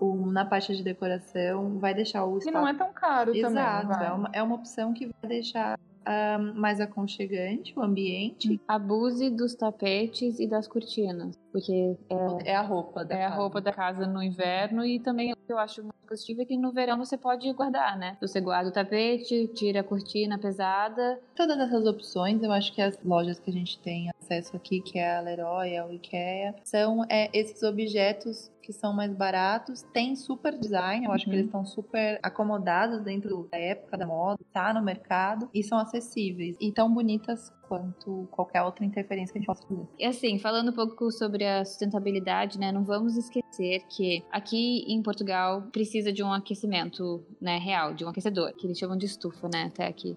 na parte de decoração vai deixar o espaço não é tão caro Exato, também. vai. é uma, é uma opção que vai deixar ah, mais aconchegante o ambiente. abuse dos tapetes e das cortinas. Porque é, É a roupa da é a casa. roupa da casa no inverno e também o que eu acho muito positivo é que no verão você pode guardar, né? Você guarda o tapete, tira a cortina pesada. Todas essas opções, eu acho que as lojas que a gente tem acesso aqui, que é a Leroy, a IKEA, são é, esses objetos que são mais baratos, tem super design, eu acho que Uhum. eles estão super acomodados dentro da época da moda, tá no mercado, e são acessíveis, e tão bonitas quanto qualquer outra interferência que a gente possa fazer. E assim, falando um pouco sobre a sustentabilidade, né? Não vamos esquecer que aqui em Portugal precisa de um aquecimento, né, real, de um aquecedor, que eles chamam de estufa, né, até aqui.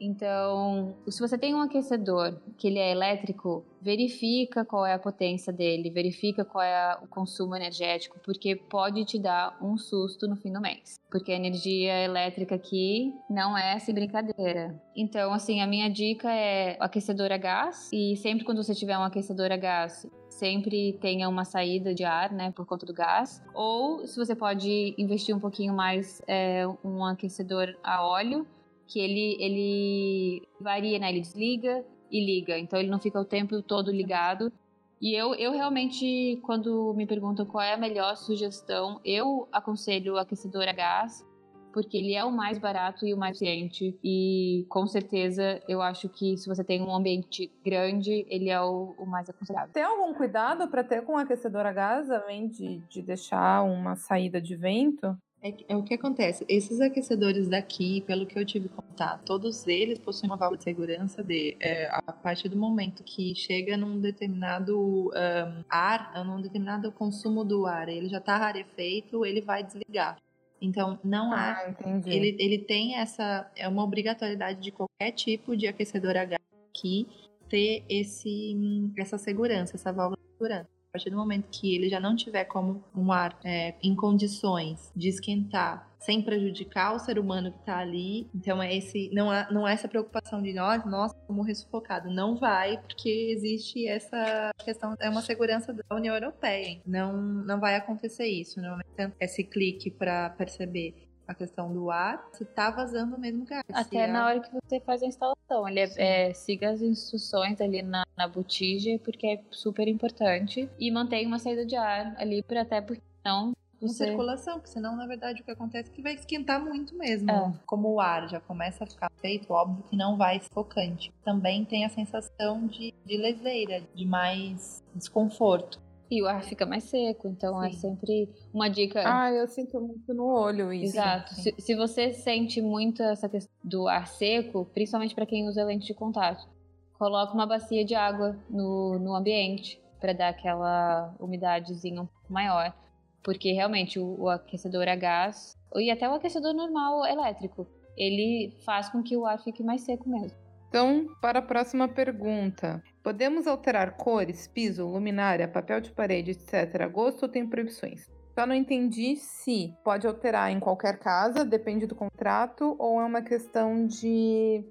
Então, se você tem um aquecedor que ele é elétrico, verifica qual é a potência dele, verifica qual é o consumo energético, porque pode te dar um susto no fim do mês. Porque a energia elétrica aqui não é assim brincadeira. Então, assim, a minha dica é aquecedor a gás e sempre quando você tiver um aquecedor a gás, sempre tenha uma saída de ar, né, por conta do gás. Ou se você pode investir um pouquinho mais, é, um aquecedor a óleo, que ele, ele varia, né? Ele desliga e liga, então ele não fica o tempo todo ligado. E eu, eu realmente, quando me perguntam qual é a melhor sugestão, eu aconselho o aquecedor a gás, porque ele é o mais barato e o mais eficiente. E com certeza eu acho que se você tem um ambiente grande, ele é o, o mais aconselhável. Tem algum cuidado para ter com o aquecedor a gás, além de, de deixar uma saída de vento? É, é o que acontece. Esses aquecedores daqui, pelo que eu tive contato, todos eles possuem uma válvula de segurança de é, a partir do momento que chega num determinado ahn, ar, num determinado consumo do ar, ele já está rarefeito, ele vai desligar. Então não há. Ah, entendi. Ele, ele tem essa. É uma obrigatoriedade de qualquer tipo de aquecedor a gás aqui ter esse, essa segurança, essa válvula de segurança. A partir do momento que ele já não tiver como um ar é, em condições de esquentar sem prejudicar o ser humano que está ali, então é esse não há, não há essa preocupação de nós, nossa, morrer sufocado. Não vai, porque existe essa questão, é uma segurança da União Europeia. Não, não vai acontecer isso. Normalmente tem esse clique para perceber a questão do ar, se tá vazando mesmo gás. Até na hora que você faz a instalação. Ele é, é, siga as instruções ali na, na botija, porque é super importante. E mantenha uma saída de ar ali, para até porque não com você... circulação, porque senão, na verdade, o que acontece é que vai esquentar muito mesmo. É. Como o ar já começa a ficar feito, óbvio que não vai sufocante. Também tem a sensação de, de leseira, de mais desconforto. E o ar fica mais seco, então é Sim. sempre uma dica. Ah, eu sinto muito no olho isso. Exato. Se, se você sente muito essa questão do ar seco, principalmente para quem usa lente de contato, coloca uma bacia de água no, no ambiente para dar aquela umidadezinha um pouco maior. Porque realmente o, o aquecedor a gás, e até o aquecedor normal elétrico, ele faz com que o ar fique mais seco mesmo. Então, para a próxima pergunta. Podemos alterar cores, piso, luminária, papel de parede, etc. gosto ou tem proibições? Só não entendi se pode alterar em qualquer casa, depende do contrato, ou é uma questão de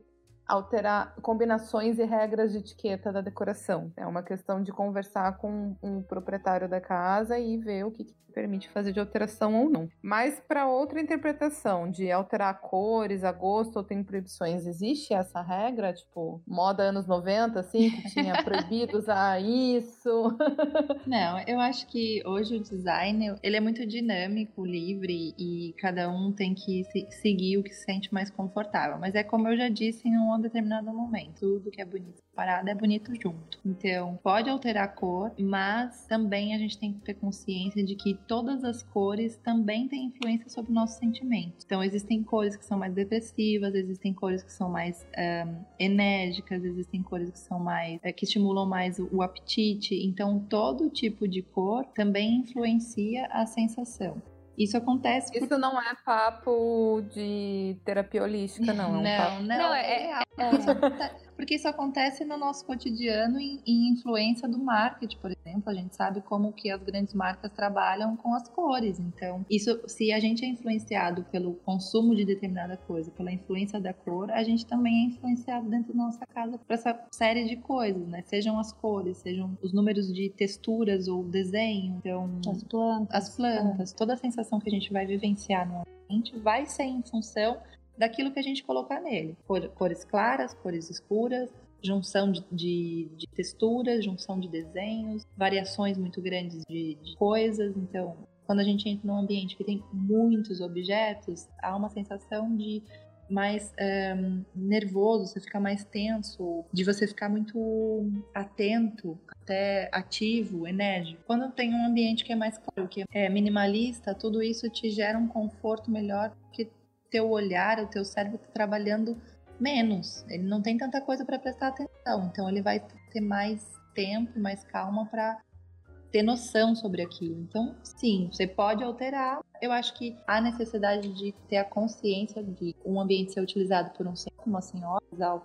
alterar combinações e regras de etiqueta da decoração. É uma questão de conversar com um proprietário da casa e ver o que, que permite fazer de alteração ou não. Mas para outra interpretação de alterar cores, a gosto ou tem proibições, existe essa regra? Tipo, moda anos 90, assim, que tinha <laughs> proibido usar isso? <laughs> Não, eu acho que hoje o design, ele é muito dinâmico, livre e cada um tem que seguir o que se sente mais confortável. Mas é como eu já disse em um determinado momento. Tudo que é bonito separado é bonito junto. Então, pode alterar a cor, mas também a gente tem que ter consciência de que todas as cores também têm influência sobre o nosso sentimento. Então, existem cores que são mais depressivas, existem cores que são mais um, enérgicas, existem cores que são mais é, que estimulam mais o, o apetite. Então, todo tipo de cor também influencia a sensação. Isso acontece. Isso por... não é papo de terapia holística, não. É um não, papo... não, não, é, é, é porque isso acontece no nosso cotidiano em, em, influência do marketing, por exemplo. A gente sabe como que as grandes marcas trabalham com as cores. Então, isso, se a gente é influenciado pelo consumo de determinada coisa, pela influência da cor, a gente também é influenciado dentro da nossa casa por essa série de coisas, né? Sejam as cores, sejam os números de texturas ou desenho, então as plantas, as plantas, toda a sensação que a gente vai vivenciar no ambiente vai ser em função daquilo que a gente colocar nele. cores claras, cores escuras, junção de, de, de, texturas, junção de desenhos, variações muito grandes de, de coisas. Então, quando a gente entra num ambiente que tem muitos objetos, há uma sensação de mais um, nervoso, você fica mais tenso, de você ficar muito atento, até ativo, enérgico. Quando tem um ambiente que é mais claro, que é minimalista, tudo isso te gera um conforto melhor, porque teu olhar, o teu cérebro está trabalhando menos. Ele não tem tanta coisa para prestar atenção. Então ele vai ter mais tempo, mais calma para ter noção sobre aquilo. Então, sim, você pode alterar. Eu acho que há necessidade de ter a consciência de um ambiente ser utilizado por um senhor, uma senhora,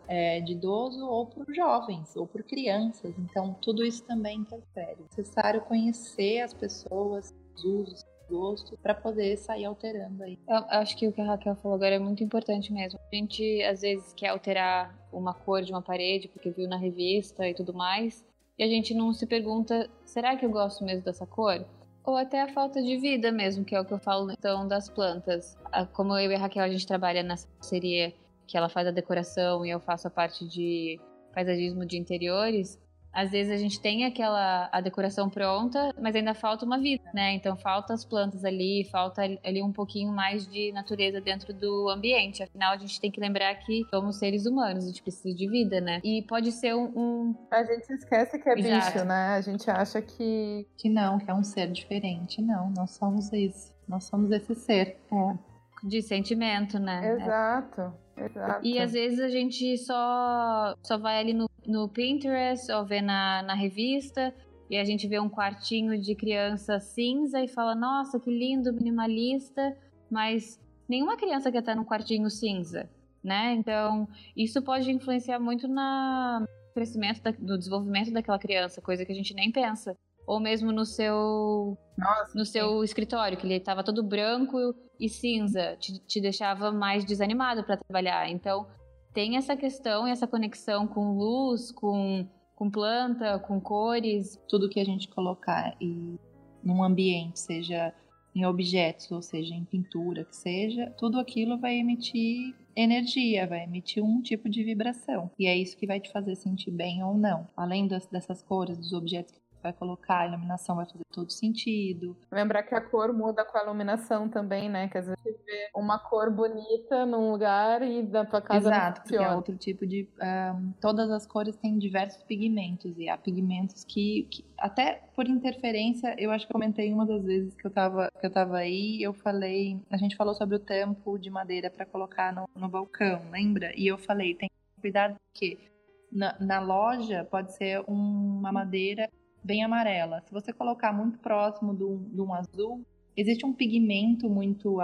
é, de idoso, ou por jovens, ou por crianças. Então, tudo isso também interfere. É necessário conhecer as pessoas, os usos, gosto para poder sair alterando aí. Eu acho que o que a Raquel falou agora é muito importante mesmo. A gente às vezes quer alterar uma cor de uma parede porque viu na revista e tudo mais, e a gente não se pergunta, será que eu gosto mesmo dessa cor? Ou até a falta de vida mesmo, que é o que eu falo então das plantas. Como eu e a Raquel a gente trabalha nessa parceria que ela faz a decoração e eu faço a parte de paisagismo de interiores, às vezes a gente tem aquela a decoração pronta, mas ainda falta uma vida, né? Então falta as plantas ali, falta ali um pouquinho mais de natureza dentro do ambiente. Afinal, a gente tem que lembrar que somos seres humanos, a gente precisa de vida, né? E pode ser um. um... A gente esquece que é Exato. bicho, né? A gente acha que. Que não, que é um ser diferente. Não, nós somos isso. Nós somos esse ser. É. De sentimento, né? Exato. Exato. E às vezes a gente só, só vai ali no, no Pinterest ou vê na, na revista e a gente vê um quartinho de criança cinza e fala, nossa, que lindo, minimalista, mas nenhuma criança quer estar num quartinho cinza, né? Então, isso pode influenciar muito no crescimento, da, no desenvolvimento daquela criança, coisa que a gente nem pensa ou mesmo no seu Nossa, no seu escritório, que ele estava todo branco e cinza, te, te deixava mais desanimado para trabalhar. Então, tem essa questão e essa conexão com luz, com, com planta, com cores. Tudo que a gente colocar e num ambiente, seja em objetos, ou seja, em pintura, que seja, tudo aquilo vai emitir energia, vai emitir um tipo de vibração. E é isso que vai te fazer sentir bem ou não. Além das, dessas cores, dos objetos que vai colocar, a iluminação vai fazer todo sentido. Lembrar que a cor muda com a iluminação também, né? Que às vezes você vê uma cor bonita num lugar e da tua casa Exato, porque é outro tipo de... Um, todas as cores têm diversos pigmentos e há pigmentos que, que, até por interferência, eu acho que eu comentei uma das vezes que eu tava, que eu tava aí, eu falei... A gente falou sobre o tampo de madeira para colocar no, no balcão, lembra? E eu falei, tem cuidado porque... Na, na, loja pode ser uma madeira bem amarela. Se você colocar muito próximo de um azul, existe um pigmento muito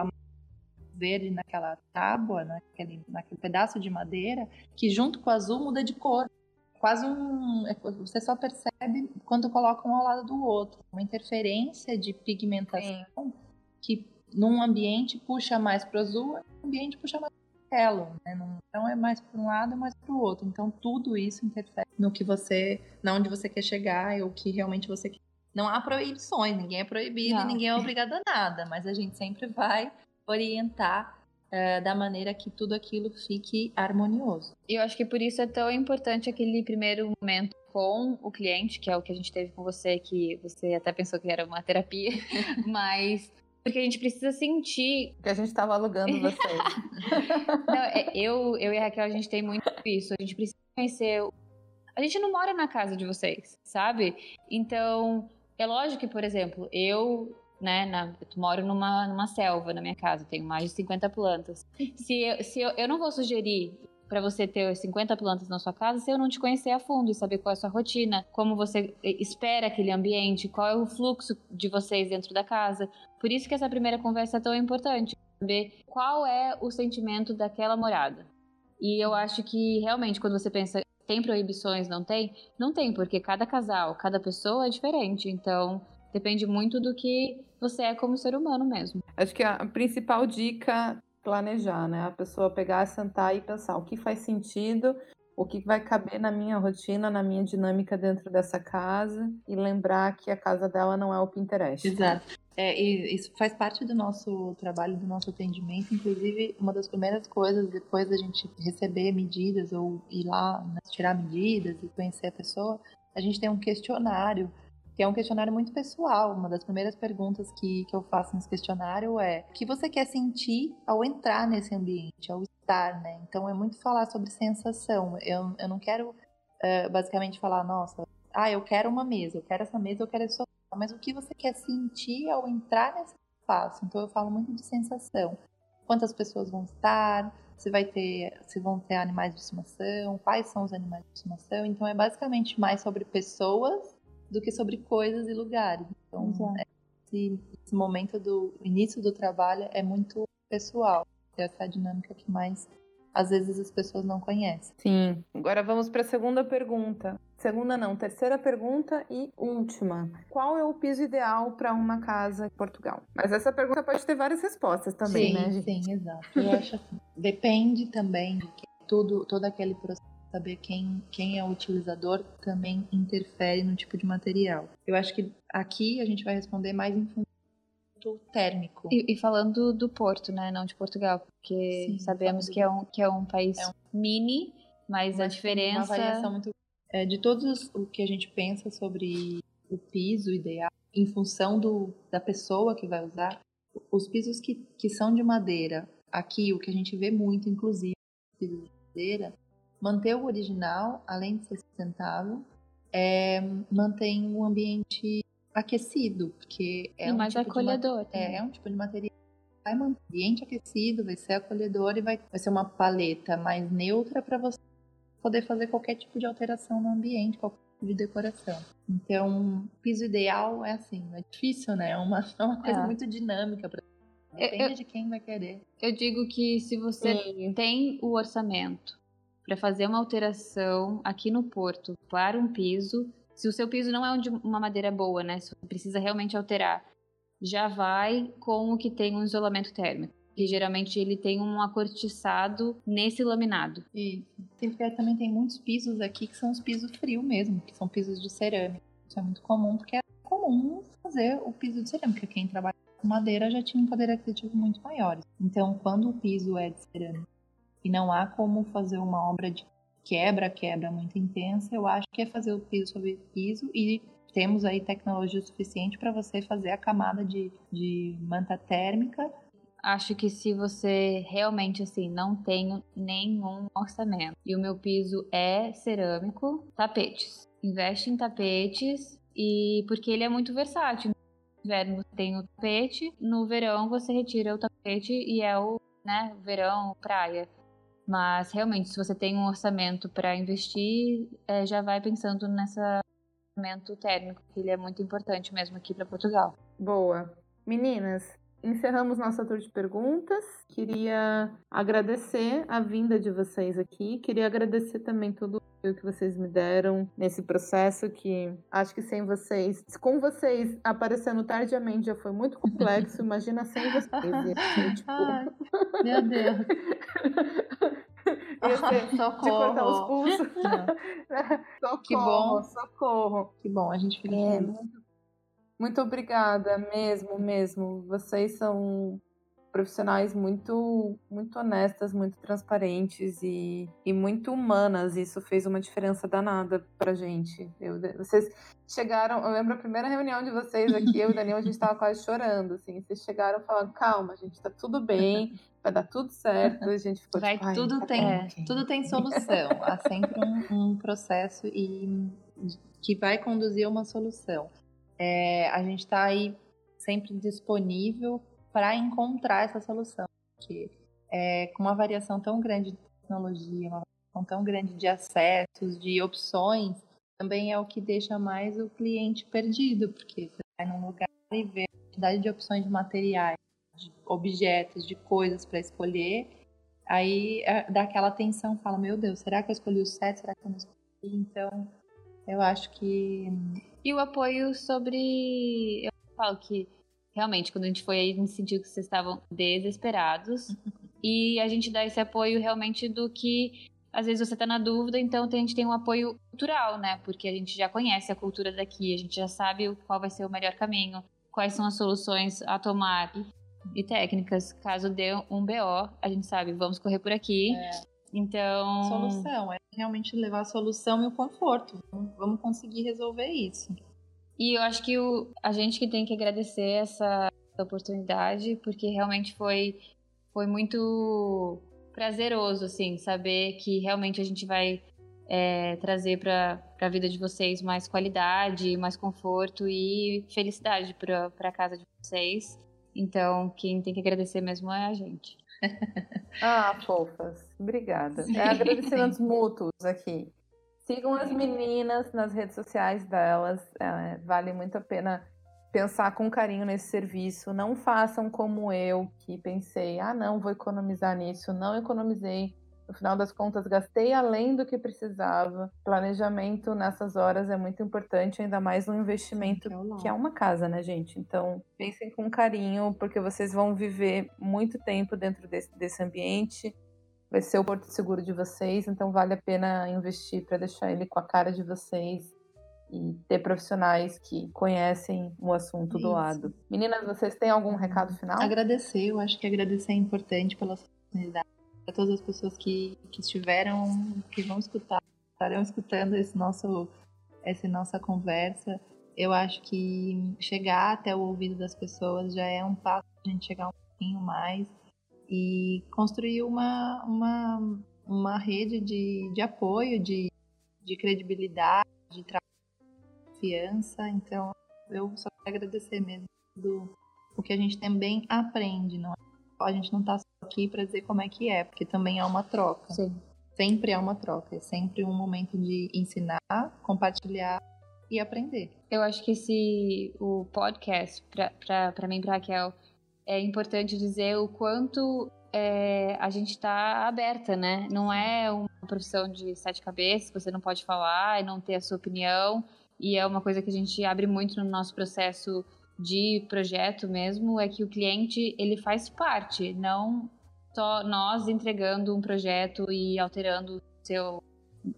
verde naquela tábua, naquele, naquele pedaço de madeira, que junto com o azul muda de cor. Quase um. É, você só percebe quando coloca um ao lado do outro. Uma interferência de pigmentação Sim. que num ambiente puxa mais para o azul, no ambiente puxa mais para o amarelo. Né? Então é mais para um lado, mais para o outro. Então tudo isso interfere no que você, na onde você quer chegar e o que realmente você quer não há proibições, ninguém é proibido não. e ninguém é obrigado a nada, mas a gente sempre vai orientar uh, da maneira que tudo aquilo fique harmonioso. E eu acho que por isso é tão importante aquele primeiro momento com o cliente, que é o que a gente teve com você, que você até pensou que era uma terapia, <laughs> mas porque a gente precisa sentir. Que a gente estava alugando <laughs> vocês. não, é, eu, eu e a Raquel, a gente tem muito isso. A gente precisa conhecer. A gente não mora na casa de vocês, sabe? Então, é lógico que, por exemplo, eu, né, na, eu moro numa, numa selva na minha casa, tenho mais de 50 plantas. Se eu, se eu, eu não vou sugerir para você ter 50 plantas na sua casa se eu não te conhecer a fundo e saber qual é a sua rotina, como você espera aquele ambiente, qual é o fluxo de vocês dentro da casa. Por isso que essa primeira conversa é tão importante, saber qual é o sentimento daquela morada. E eu acho que realmente quando você pensa tem proibições, não tem? Não tem, porque cada casal, cada pessoa é diferente. Então, depende muito do que você é como ser humano mesmo. Acho que a principal dica planejar, né? A pessoa pegar, sentar e pensar o que faz sentido, o que vai caber na minha rotina, na minha dinâmica dentro dessa casa e lembrar que a casa dela não é o Pinterest. Exato. É, isso faz parte do nosso trabalho, do nosso atendimento. Inclusive, uma das primeiras coisas, depois da gente receber medidas ou ir lá né, tirar medidas e conhecer a pessoa, a gente tem um questionário, que é um questionário muito pessoal. Uma das primeiras perguntas que, que eu faço nesse questionário é: o que você quer sentir ao entrar nesse ambiente, ao estar, né? Então, é muito falar sobre sensação. Eu, eu não quero, uh, basicamente, falar, nossa, ah, eu quero uma mesa, eu quero essa mesa, eu quero esse sofá mas o que você quer sentir ao entrar nesse espaço. Então eu falo muito de sensação. Quantas pessoas vão estar, se vai ter, se vão ter animais de estimação, quais são os animais de estimação. Então é basicamente mais sobre pessoas do que sobre coisas e lugares. Então é, esse, esse, momento do início do trabalho é muito pessoal. Essa é a dinâmica que mais às vezes as pessoas não conhecem. Sim. Agora vamos para a segunda pergunta. Segunda não, terceira pergunta e última. Qual é o piso ideal para uma casa em Portugal? Mas essa pergunta pode ter várias respostas também, sim, né? Gente? Sim, exato. Eu acho assim. Depende também de que tudo, todo aquele processo saber quem, quem é o utilizador também interfere no tipo de material. Eu acho que aqui a gente vai responder mais em função térmico. E, e, falando do Porto, né, não de Portugal, porque Sim, sabemos que é, um, que é um país é um... mini, mas, mas a diferença... Uma variação muito é, de todos o que a gente pensa sobre o piso ideal, em função do, da pessoa que vai usar, os pisos que, que são de madeira, aqui o que a gente vê muito, inclusive, pisos de madeira, manter o original, além de ser sustentável, é, mantém o ambiente aquecido, porque é e um mais tipo acolhedor. De, é, é um tipo de material vai manter o ambiente aquecido, vai ser acolhedor e vai, vai ser uma paleta mais neutra para você poder fazer qualquer tipo de alteração no ambiente, qualquer tipo de decoração. Então, piso ideal é assim, é difícil, né? É uma, <laughs> é uma coisa é. muito dinâmica para Depende eu, de quem vai querer. Eu digo que se você Sim. tem o orçamento para fazer uma alteração aqui no Porto para um piso, se o seu piso não é de uma madeira boa, né? Se precisa realmente alterar, já vai com o que tem um isolamento térmico que geralmente ele tem um acortiçado nesse laminado. Porque também tem muitos pisos aqui que são os pisos frios mesmo, que são pisos de cerâmica. Isso é muito comum, porque é comum fazer o piso de cerâmica. Quem trabalha com madeira já tinha um poder aquisitivo muito maior. Então, quando o piso é de cerâmica e não há como fazer uma obra de quebra, quebra muito intensa, eu acho que é fazer o piso sobre piso e temos aí tecnologia suficiente para você fazer a camada de, de manta térmica acho que se você realmente assim não tem nenhum orçamento e o meu piso é cerâmico, tapetes. Investe em tapetes e porque ele é muito versátil. No inverno você tem o tapete, no verão você retira o tapete e é o, né, verão, praia. Mas realmente, se você tem um orçamento para investir, é, já vai pensando nessa orçamento térmico, que ele é muito importante mesmo aqui para Portugal. Boa. Meninas, encerramos nossa tour de perguntas. Queria agradecer a vinda de vocês aqui. Queria agradecer também tudo o que vocês me deram nesse processo que acho que sem vocês, com vocês aparecendo tardiamente já foi muito complexo. <laughs> Imagina sem vocês. Assim, <laughs> tipo... Ai, meu Deus. Ia ser socorro. de cortar os pulsos. <laughs> socorro, que bom. Socorro. Que bom, a gente fica é, muito, muito obrigada mesmo, mesmo. Vocês são profissionais muito muito honestas, muito transparentes e, e muito humanas. Isso fez uma diferença danada pra gente. Eu, vocês chegaram, eu lembro a primeira reunião de vocês aqui, eu e o Daniel, a gente tava quase chorando, assim. Vocês chegaram falando, calma, gente, tá tudo bem, vai dar tudo certo. A gente ficou vai, tipo, tudo, tá tem, é, tudo tem solução. Há sempre um, um processo e que vai conduzir a uma solução. É, a gente está aí sempre disponível para encontrar essa solução. Porque é, com uma variação tão grande de tecnologia, uma variação tão grande de acessos, de opções, também é o que deixa mais o cliente perdido, porque você vai num lugar e vê a quantidade de opções de materiais, de objetos, de coisas para escolher, aí é, dá aquela tensão, fala, meu Deus, será que eu escolhi o certo? Será que eu não escolhi? Então, eu acho que... E o apoio sobre... Eu falo que realmente, quando a gente foi aí, a gente sentiu que vocês estavam desesperados. <laughs> e a gente dá esse apoio realmente do que às vezes você está na dúvida, então a gente tem um apoio cultural, né? Porque a gente já conhece a cultura daqui, a gente já sabe qual vai ser o melhor caminho, quais são as soluções a tomar e técnicas. Caso dê um BO, a gente sabe, vamos correr por aqui. É. Então. Solução, é realmente levar a solução e o conforto. Vamos conseguir resolver isso. E eu acho que o, a gente que tem que agradecer essa, essa oportunidade, porque realmente foi, foi muito prazeroso, assim, saber que realmente a gente vai é, trazer para a vida de vocês mais qualidade, mais conforto e felicidade para a casa de vocês. Então, quem tem que agradecer mesmo é a gente. <laughs> <laughs> ah, fofas. Obrigada. É agradecimentos <laughs> mútuos aqui. Sigam as meninas nas redes sociais delas. É, vale muito a pena pensar com carinho nesse serviço. Não façam como eu, que pensei, ah, não, vou economizar nisso. Não economizei. No final das contas, gastei além do que precisava. Planejamento nessas horas é muito importante, ainda mais no investimento Sim, que é uma casa, né, gente? Então, pensem com carinho, porque vocês vão viver muito tempo dentro desse, desse ambiente vai ser o porto seguro de vocês, então vale a pena investir para deixar ele com a cara de vocês e ter profissionais que conhecem o assunto Isso. do lado. Meninas, vocês têm algum recado final? Agradecer, eu acho que agradecer é importante pela oportunidade, para todas as pessoas que, que estiveram, que vão escutar, estarão escutando esse nosso, essa nossa conversa. Eu acho que chegar até o ouvido das pessoas já é um passo para a gente chegar um pouquinho mais e construir uma, uma, uma rede de, de apoio, de, de credibilidade, de confiança. Então, eu só quero agradecer mesmo do o que a gente também aprende, não é? A gente não está só aqui para dizer como é que é, porque também é uma troca. Sim. Sempre é uma troca, é sempre um momento de ensinar, compartilhar e aprender. Eu acho que esse o podcast para mim, para Raquel, é importante dizer o quanto é, a gente está aberta, né? Não é uma profissão de sete cabeças, você não pode falar e não ter a sua opinião. E é uma coisa que a gente abre muito no nosso processo de projeto mesmo, é que o cliente ele faz parte, não só nós entregando um projeto e alterando o seu,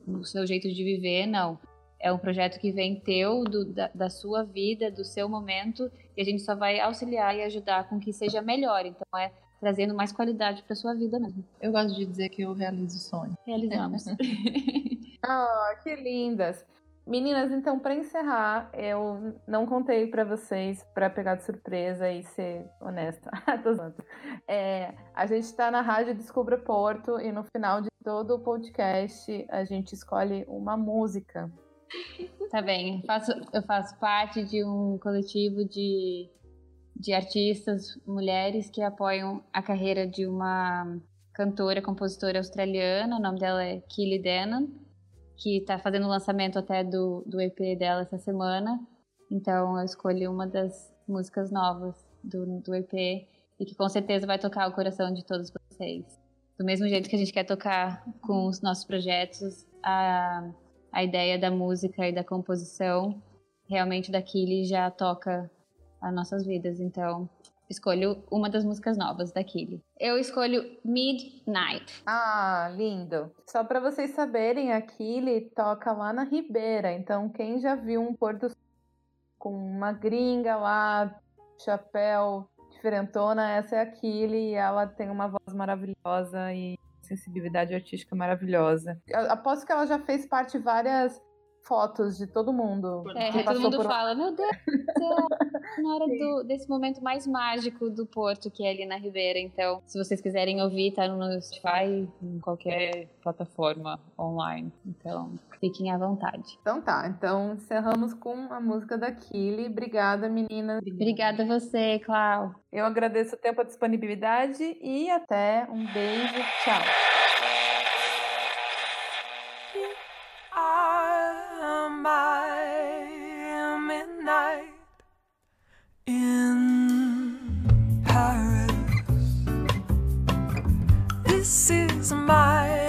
o seu jeito de viver, não. É um projeto que vem teu, do, da, da, sua vida, do seu momento, e a gente só vai auxiliar e ajudar com que seja melhor. Então, é trazendo mais qualidade para sua vida mesmo. Eu gosto de dizer que eu realizo o sonho. Realizamos. <laughs> <laughs> ah, que lindas. Meninas, então, para encerrar, eu não contei para vocês, para pegar de surpresa e ser honesta. <laughs> é, a gente está na Rádio Descubra Porto e no final de todo o podcast a gente escolhe uma música Tá bem. Eu faço, eu faço parte de um coletivo de, de artistas, mulheres, que apoiam a carreira de uma cantora, compositora australiana. O nome dela é Kelly Denon, que está fazendo o lançamento até do, do EP dela essa semana. Então eu escolhi uma das músicas novas do, do EP e que com certeza vai tocar o coração de todos vocês. Do mesmo jeito que a gente quer tocar com os nossos projetos, a, a ideia da música e da composição realmente daquele já toca as nossas vidas. Então, escolho uma das músicas novas da Kili. Eu escolho Midnight. Ah, lindo. Só para vocês saberem, a Kili toca lá na Ribeira. Então, quem já viu um Porto com uma gringa lá, chapéu, diferentona, essa é a Kili e ela tem uma voz maravilhosa e sensibilidade artística maravilhosa. Eu aposto que ela já fez parte de várias fotos de todo mundo. É, todo mundo por... fala, meu Deus, <laughs> na hora do, desse momento mais mágico do Porto, que é ali na Ribeira. Então, se vocês quiserem ouvir, tá no Spotify, em qualquer plataforma online. Então, fiquem à vontade. Então tá, então encerramos com a música da Kili. Obrigada, meninas. Obrigada a você, Clau. Eu agradeço o tempo, a disponibilidade e até um beijo. Tchau. my midnight in Paris. This is my